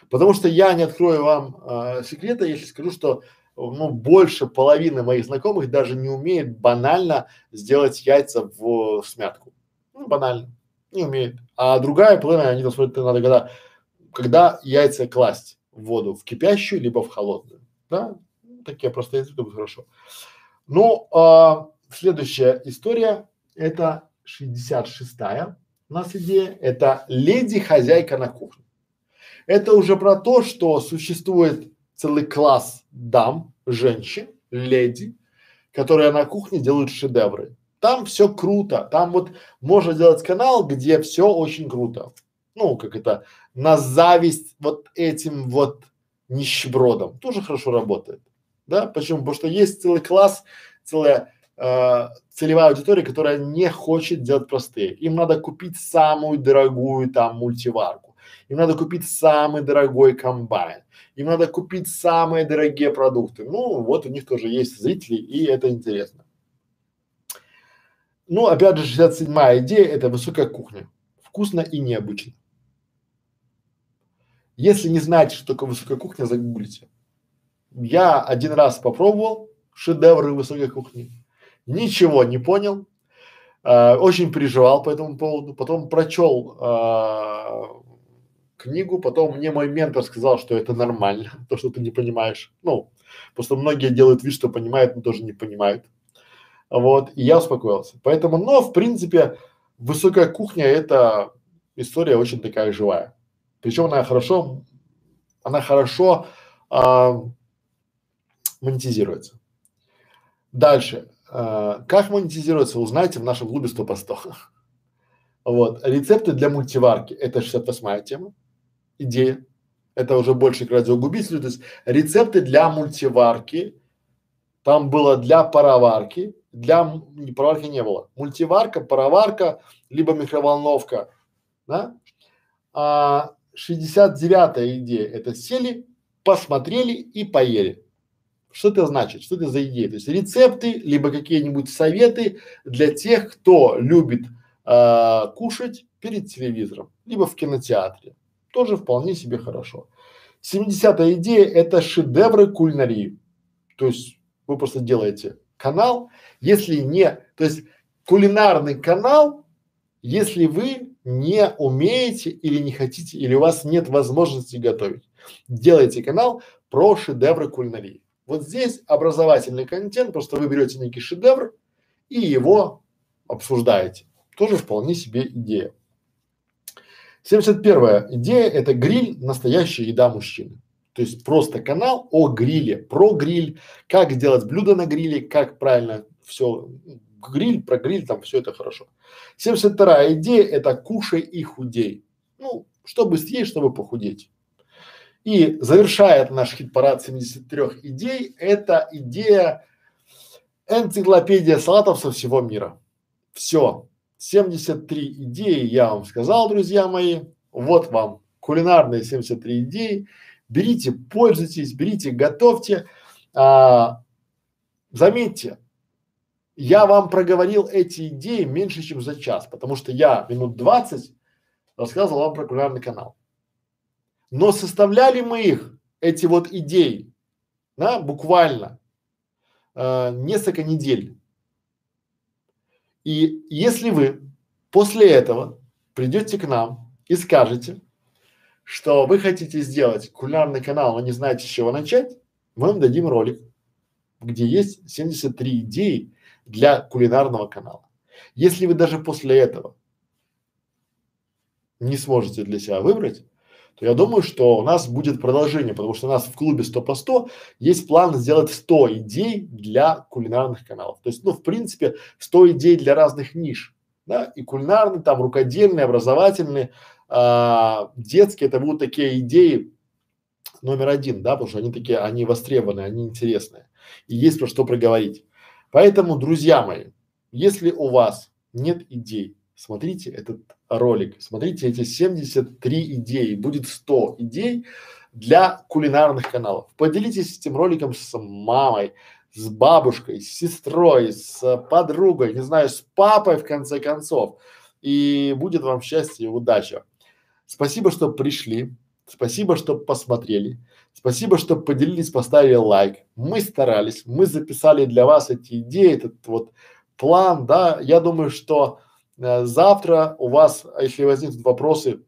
Потому что я не открою вам э, секрета, если скажу, что ну, больше половины моих знакомых даже не умеет банально сделать яйца в, в смятку. Ну, банально. Не умеет. А другая половина, они там смотрят, надо когда, когда яйца класть в воду, в кипящую, либо в холодную. Да? Такие просто яйца, будет хорошо. Ну, а, следующая история, это 66-я у нас идея, это леди-хозяйка на кухне. Это уже про то, что существует целый класс дам, женщин, леди, которые на кухне делают шедевры. Там все круто, там вот можно делать канал, где все очень круто. Ну, как это, на зависть вот этим вот нищебродам. Тоже хорошо работает. Да? Почему? Потому что есть целый класс, целая э, целевая аудитория, которая не хочет делать простые. Им надо купить самую дорогую там мультиварку. Им надо купить самый дорогой комбайн. Им надо купить самые дорогие продукты. Ну, вот у них тоже есть зрители, и это интересно. Ну, опять же, 67-я идея – это высокая кухня. Вкусно и необычно. Если не знаете, что такое высокая кухня, загуглите. Я один раз попробовал шедевры высокой кухни, ничего не понял, э, очень переживал по этому поводу, потом прочел э, книгу, потом мне мой ментор сказал, что это нормально, то, что ты не понимаешь. Ну, просто многие делают вид, что понимают, но тоже не понимают. Вот, и я успокоился. Поэтому, но в принципе, высокая кухня это история очень такая живая. Причем она хорошо, она хорошо а, монетизируется. Дальше. А, как монетизируется, узнаете в нашем клубе 100 по 100. Вот. Рецепты для мультиварки. Это 68-я тема. Идея. Это уже больше к радиогубителю. То есть рецепты для мультиварки. Там было для пароварки. Для не, пароварки не было. Мультиварка, пароварка, либо микроволновка. Да? А 69-я идея – это сели, посмотрели и поели. Что это значит? Что это за идея? То есть рецепты, либо какие-нибудь советы для тех, кто любит э, кушать перед телевизором, либо в кинотеатре. Тоже вполне себе хорошо. 70-я идея – это шедевры кулинарии. То есть вы просто делаете канал, если не, то есть кулинарный канал, если вы не умеете или не хотите, или у вас нет возможности готовить. Делайте канал про шедевры кулинарии. Вот здесь образовательный контент, просто вы берете некий шедевр и его обсуждаете. Тоже вполне себе идея. 71 идея – это гриль – настоящая еда мужчины. То есть просто канал о гриле, про гриль, как сделать блюдо на гриле, как правильно все гриль, про гриль, там все это хорошо. 72 идея – это кушай и худей. Ну, чтобы съесть, чтобы похудеть. И завершает наш хит-парад 73 идей, это идея энциклопедия салатов со всего мира. Все. 73 идеи я вам сказал, друзья мои. Вот вам кулинарные 73 идеи. Берите, пользуйтесь, берите, готовьте. А, заметьте, я вам проговорил эти идеи меньше, чем за час, потому что я минут 20 рассказывал вам про кулинарный канал. Но составляли мы их, эти вот идеи, да, буквально э, несколько недель. И если вы после этого придете к нам и скажете, что вы хотите сделать кулинарный канал, но не знаете, с чего начать, мы вам дадим ролик, где есть 73 идеи, для кулинарного канала. Если вы даже после этого не сможете для себя выбрать, то я думаю, что у нас будет продолжение, потому что у нас в клубе 100 по 100 есть план сделать 100 идей для кулинарных каналов. То есть, ну, в принципе, 100 идей для разных ниш, да, и кулинарные, там, рукодельные, образовательные, а, детские, это будут такие идеи номер один, да, потому что они такие, они востребованные, они интересные, и есть про что проговорить. Поэтому, друзья мои, если у вас нет идей, смотрите этот ролик, смотрите эти 73 идеи, будет 100 идей для кулинарных каналов. Поделитесь этим роликом с мамой, с бабушкой, с сестрой, с подругой, не знаю, с папой в конце концов. И будет вам счастье и удача. Спасибо, что пришли. Спасибо, что посмотрели. Спасибо, что поделились, поставили лайк. Мы старались, мы записали для вас эти идеи, этот вот план, да. Я думаю, что э, завтра у вас, если возникнут вопросы,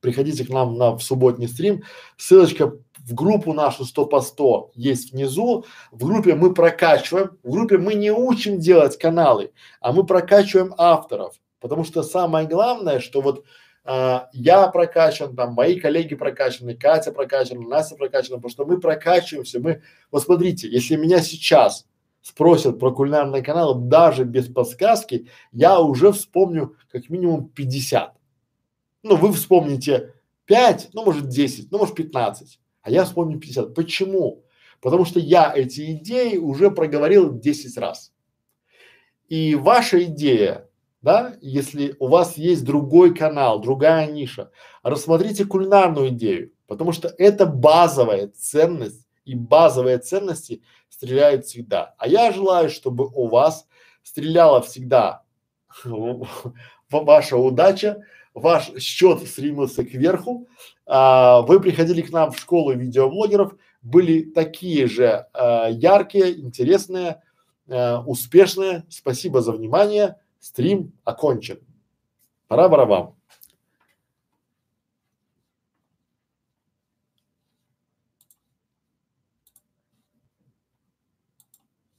приходите к нам на в субботний стрим. Ссылочка в группу нашу 100 по 100 есть внизу. В группе мы прокачиваем, в группе мы не учим делать каналы, а мы прокачиваем авторов. Потому что самое главное, что вот а, я прокачан, там мои коллеги прокачаны, Катя прокачана, Настя прокачана, потому что мы прокачиваемся, мы, вот смотрите, если меня сейчас спросят про кулинарный канал, даже без подсказки, я уже вспомню как минимум 50. Ну, вы вспомните 5, ну может 10, ну может 15, а я вспомню 50. Почему? Потому что я эти идеи уже проговорил 10 раз. И ваша идея, да, если у вас есть другой канал, другая ниша, рассмотрите кулинарную идею, потому что это базовая ценность и базовые ценности стреляют всегда. А я желаю, чтобы у вас стреляла всегда ваша удача, ваш счет стремился кверху, а, вы приходили к нам в школу видеоблогеров, были такие же а, яркие, интересные, а, успешные. Спасибо за внимание. Стрим окончен. Пора барабан.